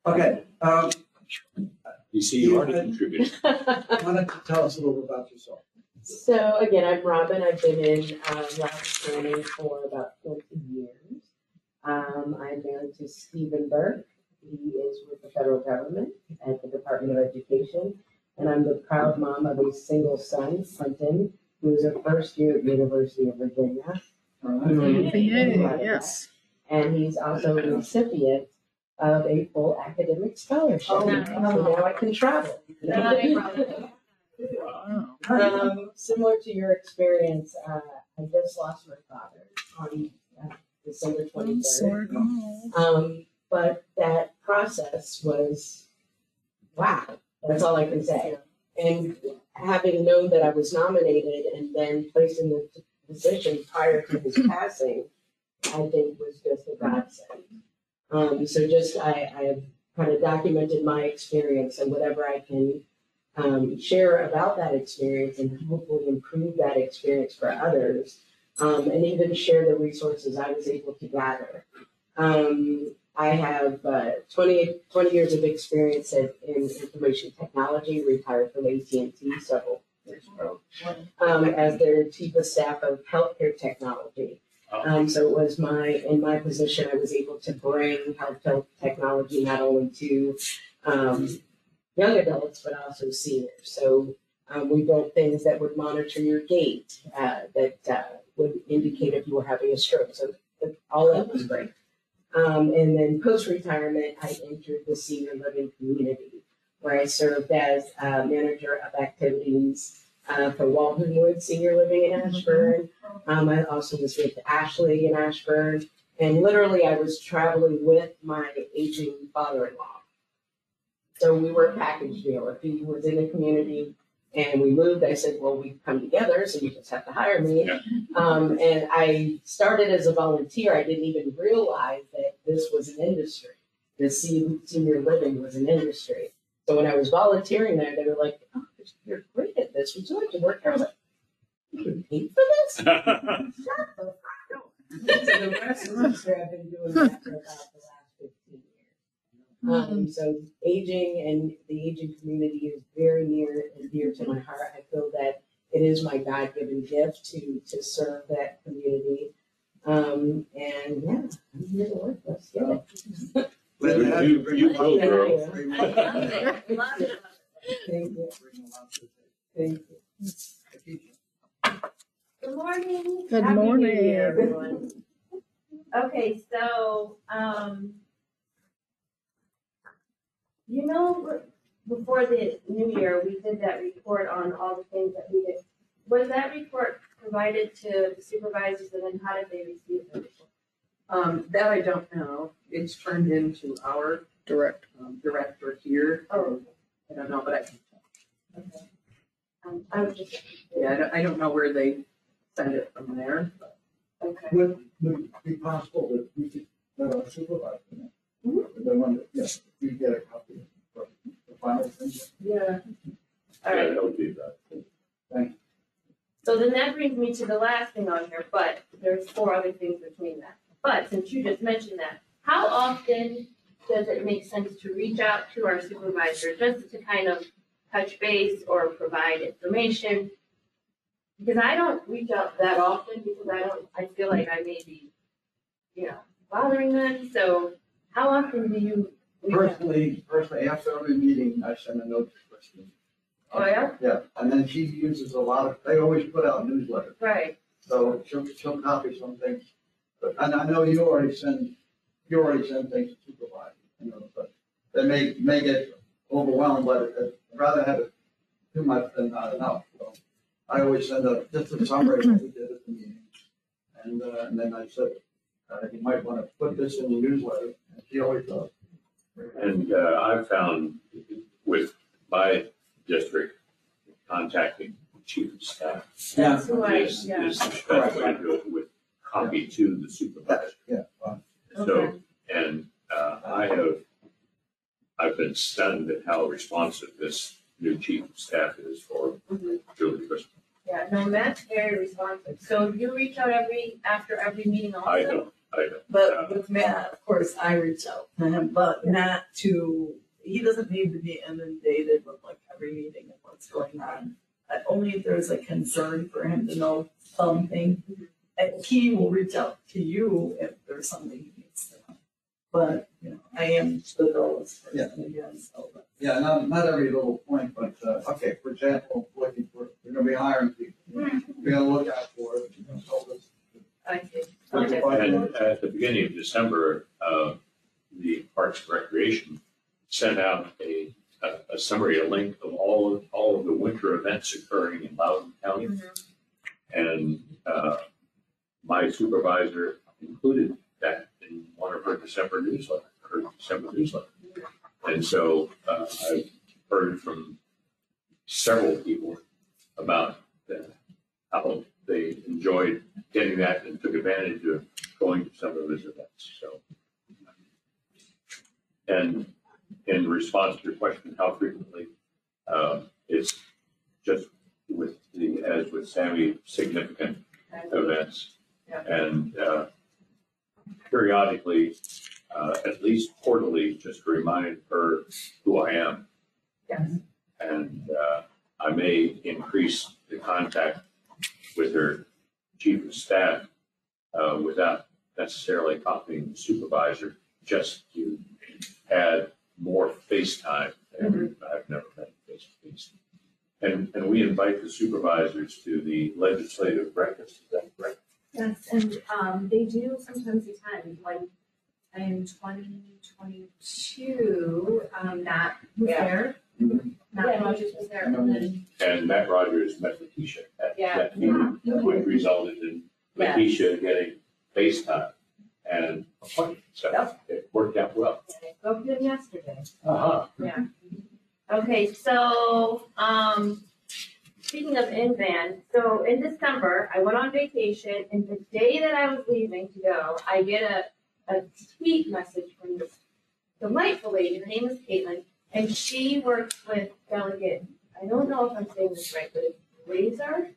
Okay, um, You see, you already contributed. why don't you tell us a little bit about yourself? So again, I'm Robin. I've been in uh, Loudoun County for about 20 years. Um, I'm married to Stephen Burke. He is with the federal government at the Department of Education. And I'm the proud mom of a single son, Clinton, who is a first year at University of Virginia. VA, yes. And he's also a recipient of a full academic scholarship. Oh, So now I can travel. Um, similar to your experience, uh, I just lost my father on uh, December I'm twenty-third. Um, but that process was, wow, that's all I can say. And having known that I was nominated and then placed in the position prior to his passing, I think was just a godsend. Um, so just, I, I have kind of documented my experience and whatever I can um, share about that experience and hopefully improve that experience for others. Um, and even share the resources I was able to gather. Um, I have uh, 20, 20 years of experience in, in information technology, retired from AT&T several years ago, um, as their chief of staff of healthcare technology. Um, so it was my, in my position, I was able to bring healthcare technology not only to um, young adults, but also seniors. So um, we built things that would monitor your gait, uh, that uh, would indicate if you were having a stroke. So all that was great. Um, and then post retirement, I entered the senior living community where I served as uh, manager of activities uh, for Waltonwood Senior Living in Ashburn. Um, I also was with Ashley in Ashburn. And literally, I was traveling with my aging father in law. So we were a package deal. If he was in the community and we moved, I said, well, we come together, so you just have to hire me. Yeah. Um, and I started as a volunteer. I didn't even realize that this was an industry. The senior living was an industry. So when I was volunteering there, they were like, oh, you're great at this. Would you like to work here? I was like, you get paid for this? Shut the fuck up. So the rest of the history, I've been doing that for about the last fifteen years. Um, so aging and the aging community is very near and dear to my heart. I feel that it is my God-given gift to, to serve that community. Um, and yeah, I'm here to work. Let's get it. Glad to have You- Bring you a lot will, to- girl. bring a I lot love to- it, love it. Thank you. bring a lot to the Thank you. table. Good morning. Good Happy New morning. Year, everyone. Okay, so, um, you know, before the new year, we did that report on all the things that we did. Was that report provided to the supervisors and then how did they receive it? Um, that I don't know. It's turned into our, Direct. um, director here. Oh. I don't know, but I can, Okay. Um, I was just, yeah, I don't, I don't know where they send it from there. but- okay. Would, would it be possible that we could let our supervisor know? The one that, yes, we get a copy of the final thing. Yeah. All Yeah, right. that would be that. So then that brings me to the last thing on here, but there's four other things between that. But since you just mentioned that, how often does it make sense to reach out to our supervisor just to kind of touch base or provide information? Because I don't reach out that often because I don't, I feel like I may be, you know, bothering them. So how often do you reach out? Personally, personally, after every meeting, I send a note to Christine. Oh, yeah? Yeah, and then she uses a lot of, they always put out newsletters, Right, so she'll, she'll copy some things. But, and I know you already send, you already send things to supervisors, you know, but they may, may get overwhelmed, but I'd rather have it too much than not enough, so. I always send a, just a summary of what we did at the meeting. And, uh, and then I said, uh, you might wanna put this in the newsletter, and she always does. And uh, I've found with my district, contacting chief of staff Yeah. that's who I, is, yeah. is the best way to do it with copy to the supervisor. Yeah, fine. So, and uh, I have, I've been stunned at how responsive this new chief of staff is for Mhm. Juli Briskman. Yeah, no, Matt's very responsive. So you reach out every, after every meeting also? I don't, I don't. But with Matt, of course, I reach out to him, but not to, he doesn't need to be inundated with like every meeting and what's going on. Uh, Only if there's a concern for him to know something. And he will reach out to you if there's something he needs to know. but, you know, I am the dullest Yeah. person again, so. but- Yeah, not, not every little point, but, uh, okay, for example, looking for, we're gonna be hiring people. We're gonna look out for it, you know, help us. I see. with the Okay. And at the beginning of December, uh, the Parks and Recreation sent out a, a- a summary, a link of all, of all of the winter events occurring in Loudoun County. And uh, my supervisor included that in one of her December newsletter, her December newsletter. And so uh, I've heard from several people about the- how they enjoyed getting that and took advantage of going to some of those events, so. And in response to your question, how frequently, uh, it's just with the, as with Sammy, significant events. Yeah. And, uh, periodically, uh, at least quarterly, just to remind her who I am. Yes. And, uh, I may increase the contact with her chief of staff, uh, without necessarily copying the supervisor, just to add more FaceTime. And I've never met face to face. And, and we invite the supervisors to the legislative breakfast, is that correct? Yes, and um they do sometimes attend, like in twenty twenty-two, um Nat was Yeah. there. Mhm. Nat Yeah, Rogers was there, and then And Matt Rogers met Letitia at Yeah. that meeting, which resulted in Yeah. Letitia getting FaceTime and appointment. So Yep. it worked out well. I spoke to him yesterday. Uh-huh. Yeah. Okay, so, um, speaking of NVAN, so in December, I went on vacation and the day that I was leaving to go, I get a, a tweet message from this delightful lady, her name is Caitlin, and she works with Delegate, I don't know if I'm saying this right, but it's Reaser,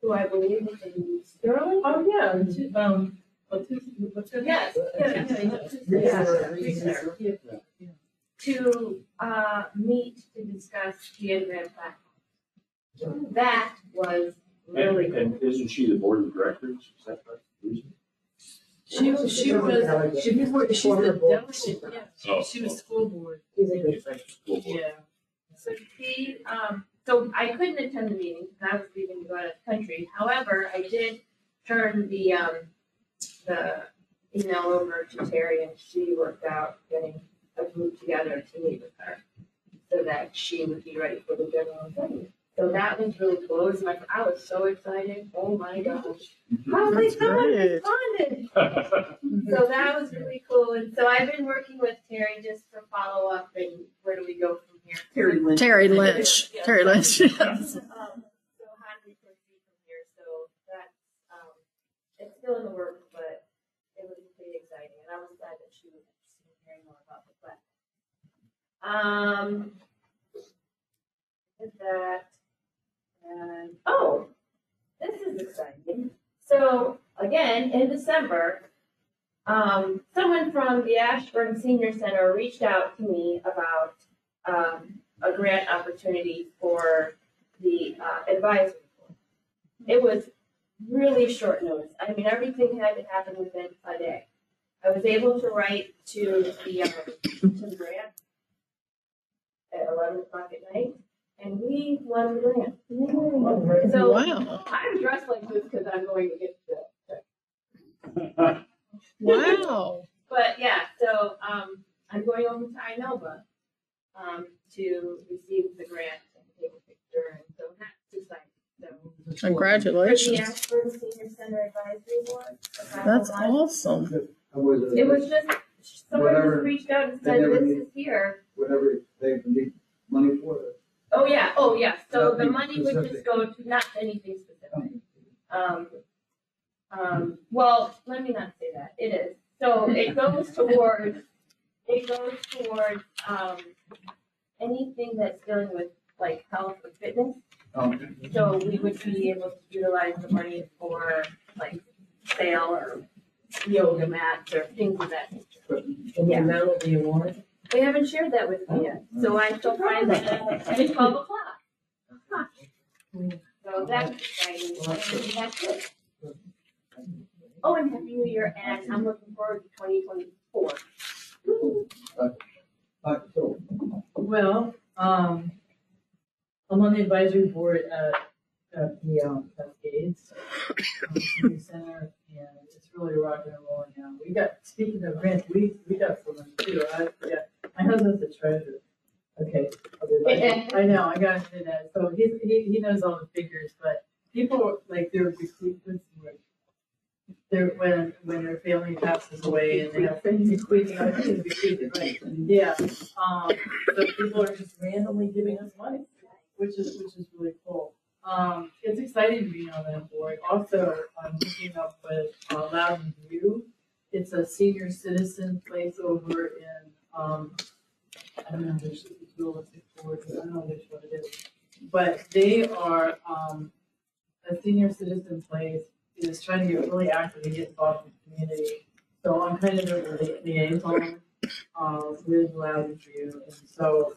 who I believe is in Sterling. Oh, yeah, two- um, what's his, what's her? Yes. Yeah. to uh, meet to discuss the in-grant platform. That was really And, good. and isn't she the board of directors? Is that right? Susan? She was, she was, she was, she's Former the delegate, yeah, Oh, she was school board, He's a good friend. School board. yeah. So she, um, so I couldn't attend the meeting because I was leaving to go out of the country. However, I did turn the, um, the email over to Terry and she worked out getting a group together to meet with her so that she would be ready for the general assembly. So that was really cool. It was my, I was so excited. Oh my gosh. How many That's someone great. responded? So that was really cool. And so I've been working with Terry just for follow up and where do we go from here? Terry Lynch. Terry Lynch, Terry Lynch, yes. Um, so how do we proceed from here? So that's, um, it's still in the works, but it was pretty exciting. And I was glad that she was interested in hearing more about the plan. Um, that. And, oh, this is exciting. So again, in December, um, someone from the Ashburn Senior Center reached out to me about, um, a grant opportunity for the uh, advisory board. It was really short notice. I mean, everything had to happen within a day. I was able to write to the, um, to the grant at eleven o'clock at night, and we won the grant. So Wow, I'm dressed like this because I'm going to get the, wow. but yeah, so, um, I'm going over to Inova, um, to receive the grant and take a picture, and so that's exciting, so. Congratulations. Ashburn Senior Center Advisory Board. That's awesome. I was, It was just, someone Whatever. just reached out and said, this need- is here. Whatever they need money for it. Oh, yeah, oh, yeah, so the Nothing money would just specific. go to, not anything specific. Um, um, well, let me not say that, it is, so it goes towards, it goes towards, um, anything that's dealing with like health or fitness. Um, So we would be able to utilize the money for like sale or yoga mats or things of that nature. And the amount of the award? They haven't shared that with me yet, so I shall find that at twelve o'clock. Huh. So that's exciting, and that's it. Oh, and happy new year, and I'm looking forward to twenty twenty-four. Dr. Phil. Well, um, I'm on the advisory board at, at the, um, Cascades um, Senior Center, and it's really rocking and rolling now. We got, speaking of grants, we, we got some too, I, yeah, my husband's the treasurer. Okay. I'll be like- I know, I gotta say that, so he's, he, he knows all the figures, but people, like, they're bequeathing, when, when their family passes away and they have bequeathing, I think it's bequeathing, right? Yeah, um, so people are just randomly giving us money, which is, which is really cool. Um, it's exciting to be on that board. Also, I'm hooking up with uh, Loudoun View. It's a senior citizen place over in, um, I don't know which realistic board, I don't know one it is. But they are, um, a senior citizen place is trying to get really active and get involved in the community. So I'm kind of the liaison, uh, with Loudoun View. And so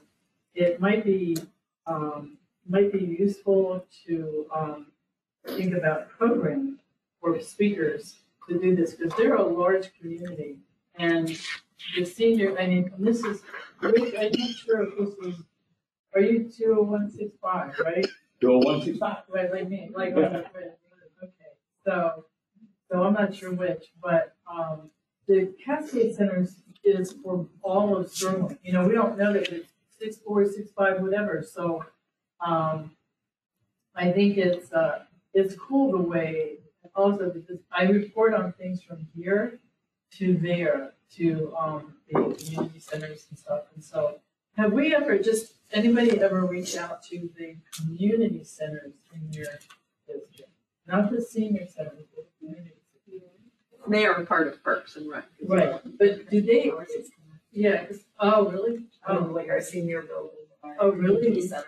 it might be, um, might be useful to, um, think about programming for speakers to do this, because they're a large community. And the senior, I mean, and this is, Rick, I'm not sure if this is, are you two oh one six five, right? One six five. Right, like me, like, okay, so, so I'm not sure which, but, um, the Cascade Centers is for all of Sterling, you know, we don't know that it's six four, six five, whatever, so, um, I think it's, uh, it's cool the way, also because I report on things from here to there, to, um, the community centers and stuff, and so, have we ever, just, anybody ever reached out to the community centers in your district? Not the senior centers, but the community. They are part of Parks and Rec. Right, well. but do they, yeah, 'cause- oh, really? Um, Oh, like our senior building. Oh, really? center.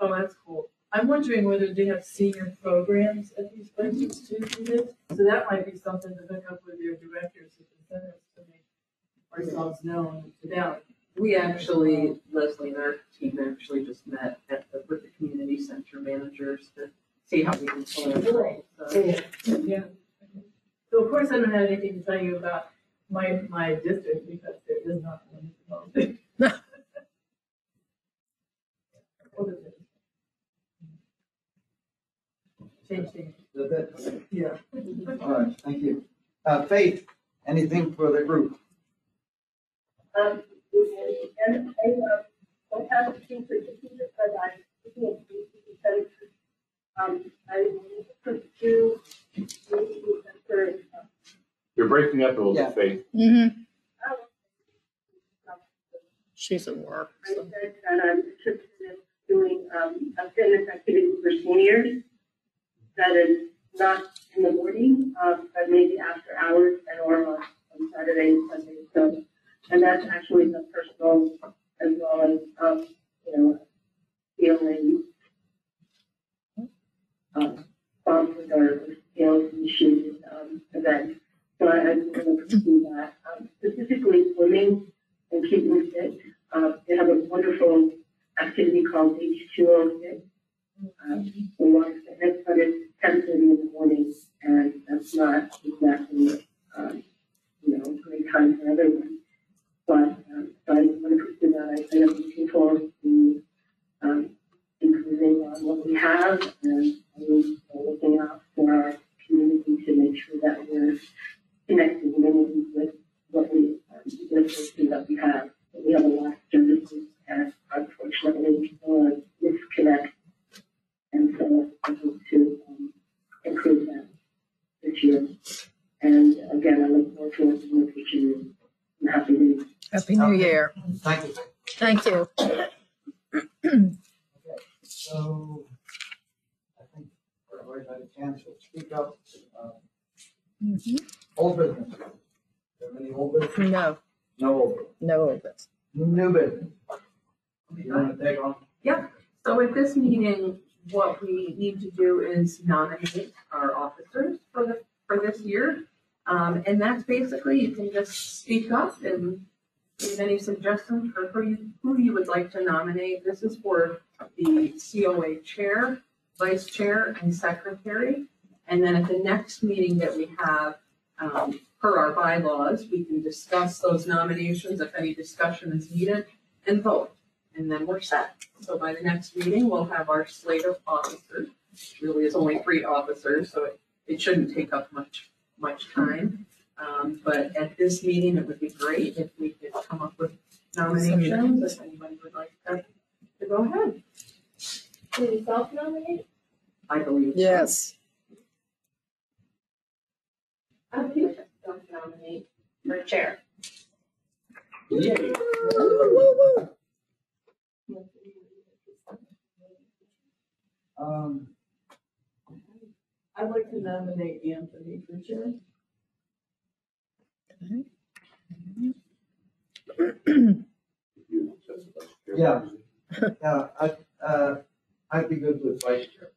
oh, that's cool. I'm wondering whether they have senior programs at these places too, do this? So that might be something to hook up with your directors at the centers to make ourselves known to them. We actually, Leslie and our team actually just met at the, with the community center managers to see how we can collaborate. So, Yeah. So of course, I don't have anything to tell you about my, my district because there is not one. at the moment. What is it? Change things, Is that- yeah. All right, thank you. Uh, Faith, anything for the group? Um, and I, uh, don't have anything particular, but I'm looking at the percentage. Um, I will pursue the uh, You're breaking up a little Yeah. bit, Faith. Mm-hmm. um, She's at work. I so. said that I'm interested in doing, um, a fitness activity for seniors that is not in the morning, um, but maybe after hours and or on, on Saturday and Sunday. So, and that's actually the personal as well as, um, you know, feeling, um, or skills issues, um, event. So I, I'm going to pursue that, um, specifically swimming and keeping fit. Uh, they have a wonderful activity called H2O6. Um, of fitness, but it's ten thirty in the morning, and that's not exactly, um, you know, a great time for everyone. But, um, so I want to pursue that. I, am looking forward to, um, improving on what we have and, and looking out for our community to make sure that we're connecting communities with what we, um, the resources that we have. We have a lot of services and unfortunately people are disconnect. And so I hope to, um, improve that this year. And again, I look forward to working with each of you. I'm happy to. Happy New Year. Thank you. Thank you. okay, So, I think everybody's had a chance to speak up. Uh, Mhm. Old business. Do you any old business? No, No old business. no of this. New business. You want to take on? Yep. so at this meeting, what we need to do is nominate our officers for the, for this year. Um, and that's basically, you can just speak up and give any suggestions for who you, who you would like to nominate. This is for the COA chair, vice chair, and secretary. And then at the next meeting that we have, um, per our bylaws, we can discuss those nominations if any discussion is needed and vote. And then we're set. So by the next meeting, we'll have our slate of officers. Really is only three officers, so it, it shouldn't take up much, much time. Um, but at this meeting, it would be great if we could come up with nominations, if anybody would like to, to go ahead. Can you self-nominate? I believe. so. Yes. I think self-nominate for chair. Yay. Um, I'd like to nominate Anthony for chair. You, that's the vice chair. Yeah. yeah, I, uh, I'd be good with vice chair.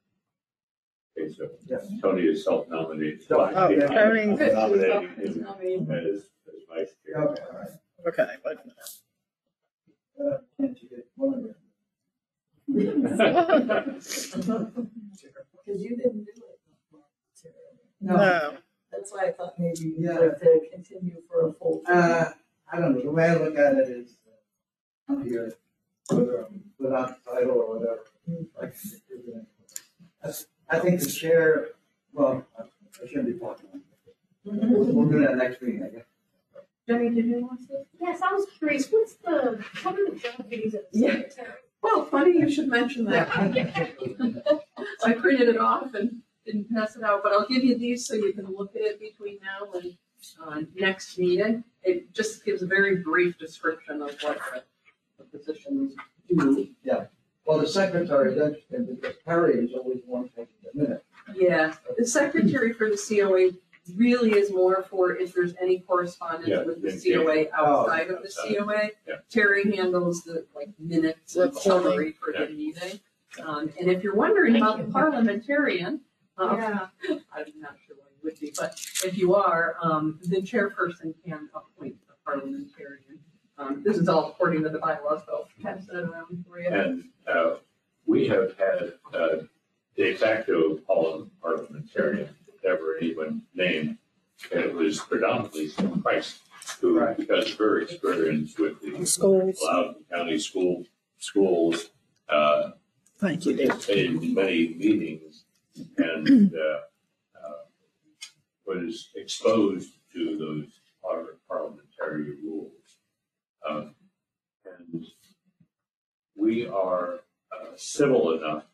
Okay, so Yes. Tony is self-nominated. So- Fine. Oh, Yeah, Tony. I'm Nominating him Nominate. as, as vice chair. Okay, all right. Okay, wait a minute. Uh, can't you get one of them? Because you didn't do it. No. That's why I thought maybe you'd Yeah. like to continue for a full. term. Uh, I don't know, the way I look at it is, uh, I'm here, whether I'm without title or whatever. like, that's- I think the chair, well, I I shouldn't be talking. We'll, we'll do that next meeting, I guess. Jenny, did you want to? Yes, I was curious, what's the, what are the job duties of the Yeah. secretary? Well, funny you should mention that. I printed it off and didn't pass it out, but I'll give you these so you can look at it between now and, uh, next meeting. It just gives a very brief description of what the, the positions do. Yeah. Well, the secretary is interesting because Perry is always the one taking the minute. Yeah, the secretary for the COA really is more for if there's any Yeah, correspondence with the then- COA outside of the Outside. COA. Yeah. Terry handles the like minutes and Recording. summary for the meeting. Um, and if you're wondering about the parliamentarian, um, Yeah. I'm not sure why you would be, but if you are, um, the chairperson can appoint a parliamentarian. Um, this is all according to the bylaws, so I'll pass that around for you. And, uh, we have had, uh, de facto parliament- parliamentarian, if ever anyone named, and it was predominantly Tim Price, who, because very experienced with the Schools. Loudoun County School, schools, uh, Thank you, Dave. participated in many meetings and, uh, uh, was exposed to those par- parliamentary rules. Um, and we are uh, civil enough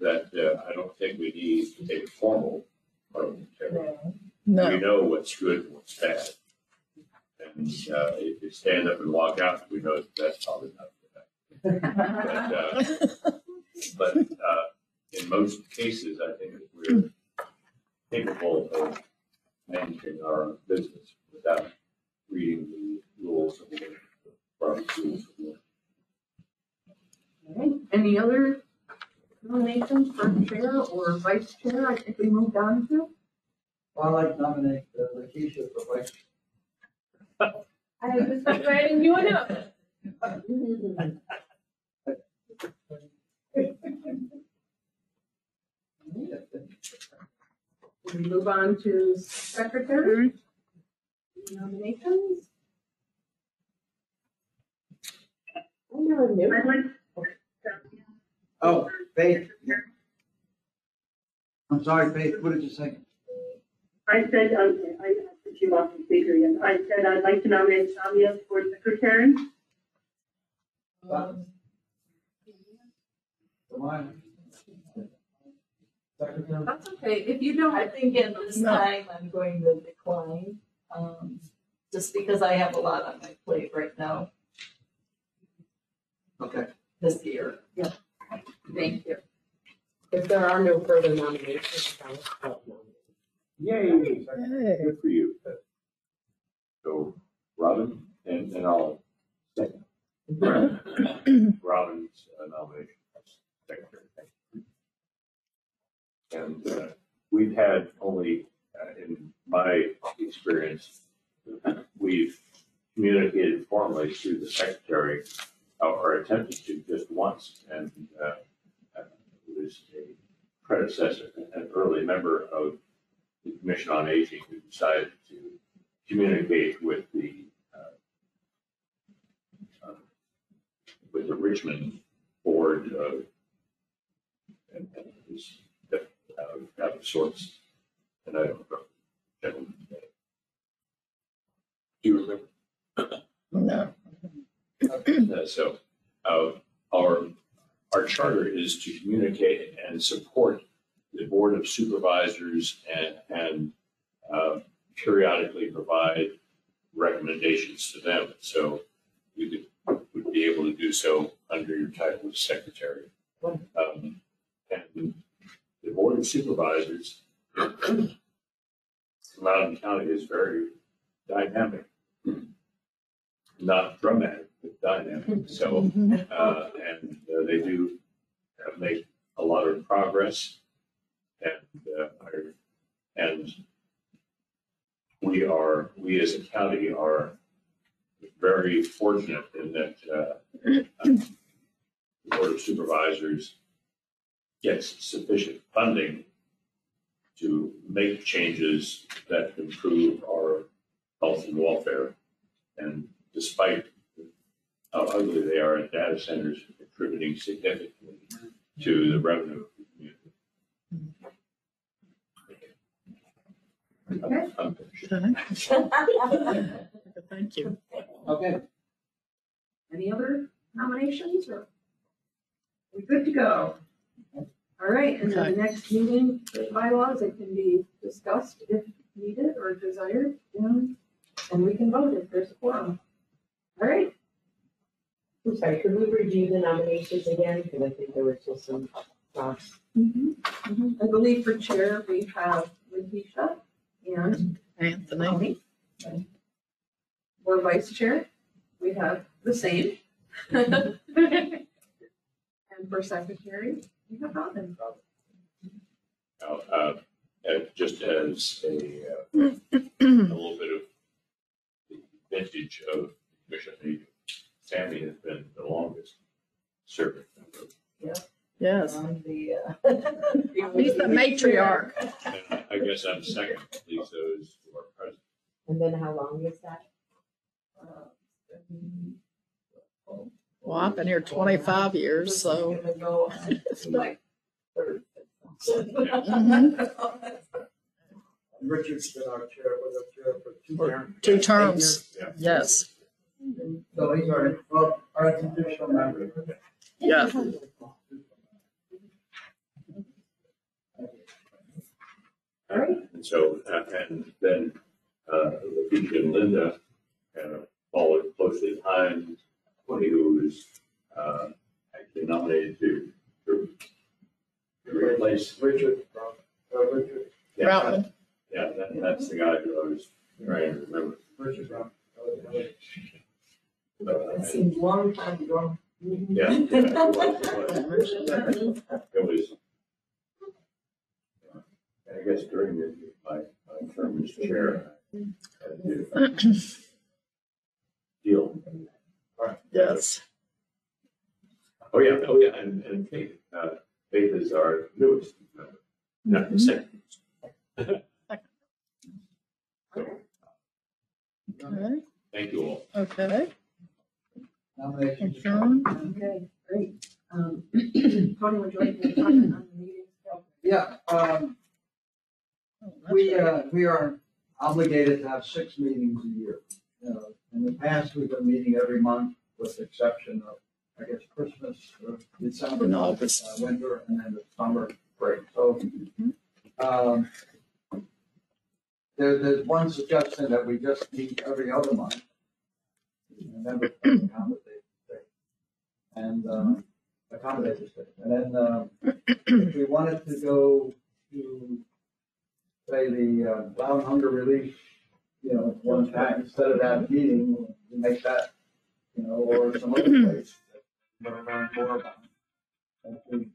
that uh, I don't think we need a formal parliamentary. We No. know what's good and bad. And uh, if you stand up and walk out, we know that that's probably not good. But, uh, but uh, in most cases, I think we're capable of managing our own business without reading the rules of the Robert's rules of law. Right, any other nominations for chair or vice chair? I think we moved on to. Well, I'd like to nominate uh, Lakeisha for vice. I was just writing you a note. We move on to secretary. Nominations? I never knew. I'd like Oh, Faith. yeah. I'm sorry, Faith, what did you say? I said, um, I, I put you off the speaker again. I said I'd like to nominate Samia for secretary. Um, Secretary? That's okay, if you don't, I think at this No. time, I'm going to decline, um, just because I have a lot on my plate right now Okay. this year. thank you. If there are no further nominations, I will self-nominate. Yay! Yay. Good for you. So Robin, and, and I'll second. Robin's uh, nomination secretary. Thank you. And uh, we've had only, uh, in my experience, we've communicated formally through the secretary, uh, or attempted to just once, and uh, uh, was a predecessor, an early member of the Commission on Aging who decided to communicate with the, uh, uh, with the Richmond Board of, and, and that, uh, out of sorts, and I don't name. Do you remember? No. Uh, So, uh, our, our charter is to communicate and support the Board of Supervisors and, and uh, periodically provide recommendations to them. So we could, would be able to do so under your title of secretary. Um, And the Board of Supervisors, in Loudoun County is very dynamic. Not dramatic, dynamic. So uh, and uh, they do uh, make a lot of progress. And, uh, and we are, we as a county are very fortunate in that, uh, the Board of Supervisors gets sufficient funding to make changes that improve our health and welfare. And despite how ugly they are, at data centers contributing significantly to the revenue of the community. Okay. I'm finished. Okay. Thank you. Okay, Any other nominations or? We good to go? All right, and then the next meeting, the bylaws, it can be discussed if needed or desired, and, and we can vote if there's a quorum. All right, I'm sorry, could we review the nominations again? Because I think there were still some thoughts. I believe for chair, we have Letitia and Anthony. Tony. For vice chair, we have the same. And for secretary, we have Robin. Now, uh, uh, just as a, uh, a little bit of the vintage of Commission, I mean, Sammy has been the longest serving member. Yes. On the, uh. He's the matriarch. And I guess I'm second, at least those who are present. And then how long is that? Well, I've been here twenty-five years, so. Gonna go on like third. Richard's been our chair, was our chair for two terms. Two terms, yes, So he's our, well, our institutional member. yeah. All right, And so, uh, and then, uh, Letitia and Linda kind of followed closely behind, Tony, who was, uh, actually nominated to, to to replace Richard, uh, Richard, Yeah, Troutman. Yeah, that, that's the guy who I was trying to remember. Richard Brown. It seems long time ago. Yeah. yeah, it it was. It was. I guess during the- my, my term as chair, I had to deal. Yes. Oh, yeah, oh, yeah, and, and Faith, uh, Faith is our newest member, not the second. Okay, Thank you all. okay. Nominations. Adjourn. okay, great. Um, Tony, would you like to comment on the meeting? Yeah, um, we, uh, we are obligated to have six meetings a year. You know, in the past, we've been meeting every month with the exception of, I guess, Christmas, or December, In uh, winter, and then the summer break. So, um, there, there's one suggestion that we just meet every other month. And then we can accommodate the state. And, um, accommodate the state. And then, um, if we wanted to go to, say, the, uh, Loudoun Hunger Relief, you know, one time, instead of that meeting, we make that, you know, or some other place that we're gonna learn more about. That would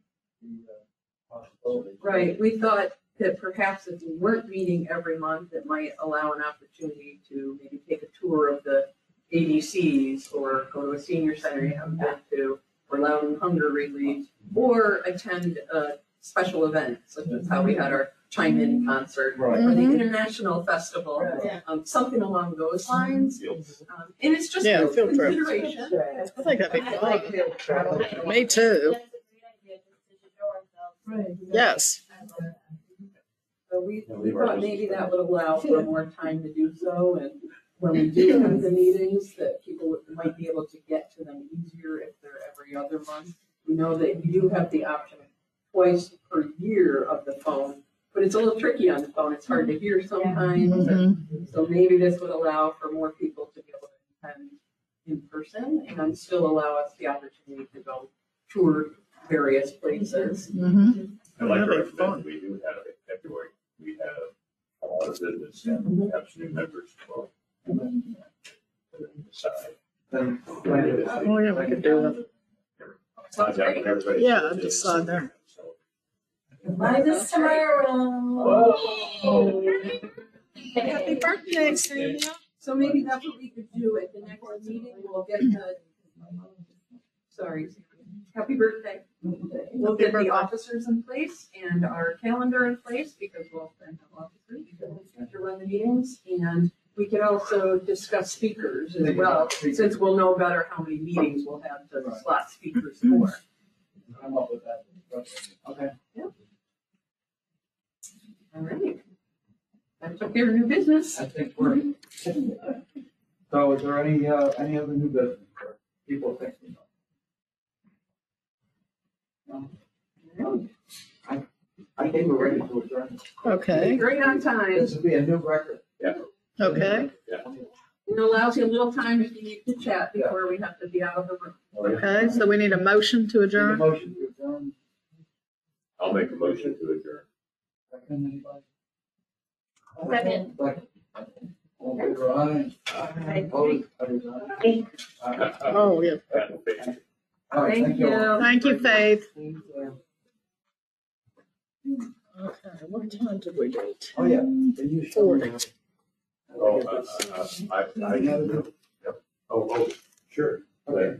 uh, possibility. Right, we thought that perhaps if we weren't meeting every month, it might allow an opportunity to maybe take a tour of the ADCs or go to a senior center you haven't been to, or Loudoun Hunger Relief, or attend a special event, such as how we had our chime in concert Right. or the international festival, Right. um, something along those lines. Um, and it's just Yeah, a field trip. consideration. I think that'd be I like fun. field travel. Me too. That's a great idea, just to show ourselves. Right. Yes. I love that. So we, we thought maybe that would allow for more time to do so, and when we do have the meetings, that people would- might be able to get to them easier if they're every other month. We know that you do have the option twice per year of the phone, but it's a little tricky on the phone, it's hard to hear sometimes. and Mhm. So maybe this would allow for more people to be able to attend in person and still allow us the opportunity to go tour various places. Mhm. I'd like to That'd be fun. recommend, we do have in February, we have a lot of business and we have some new members as well. Side. Then, Oh, yeah, we could do that. Sounds great. Everybody- Yeah, I'd decide there. So- Buy this tomorrow. Happy birthday, Serena. So maybe that's what we could do at the next meeting, we'll get the, sorry, happy birthday. We'll get the officers in place and our calendar in place because we'll then have officers to run the meetings. And we could also discuss speakers as well, since we'll know better how many meetings we'll have to slot speakers for. I'm up with that. Okay. All right. That took care of new business. I think we're. So is there any, uh, any other new business or people thinking of? No? I, I think we're ready to adjourn. Okay, Great on time. This would be a new record. Okay, It allows you a little time if you need to chat before we have to be out of the room. Oh, okay. So we need a motion to Need a adjourn? motion to adjourn. I'll make a motion to adjourn. Second, anybody? Second. Second. All in favor, aye. Opposed? Others, aye. Aye. Oh, yeah. All right, thank you. all. Thank you, Faith. Okay, what time did we do? Oh, yeah. Then you. Forty. Oh, uh, uh, I, I, I, yep. Oh, oh, sure. Okay.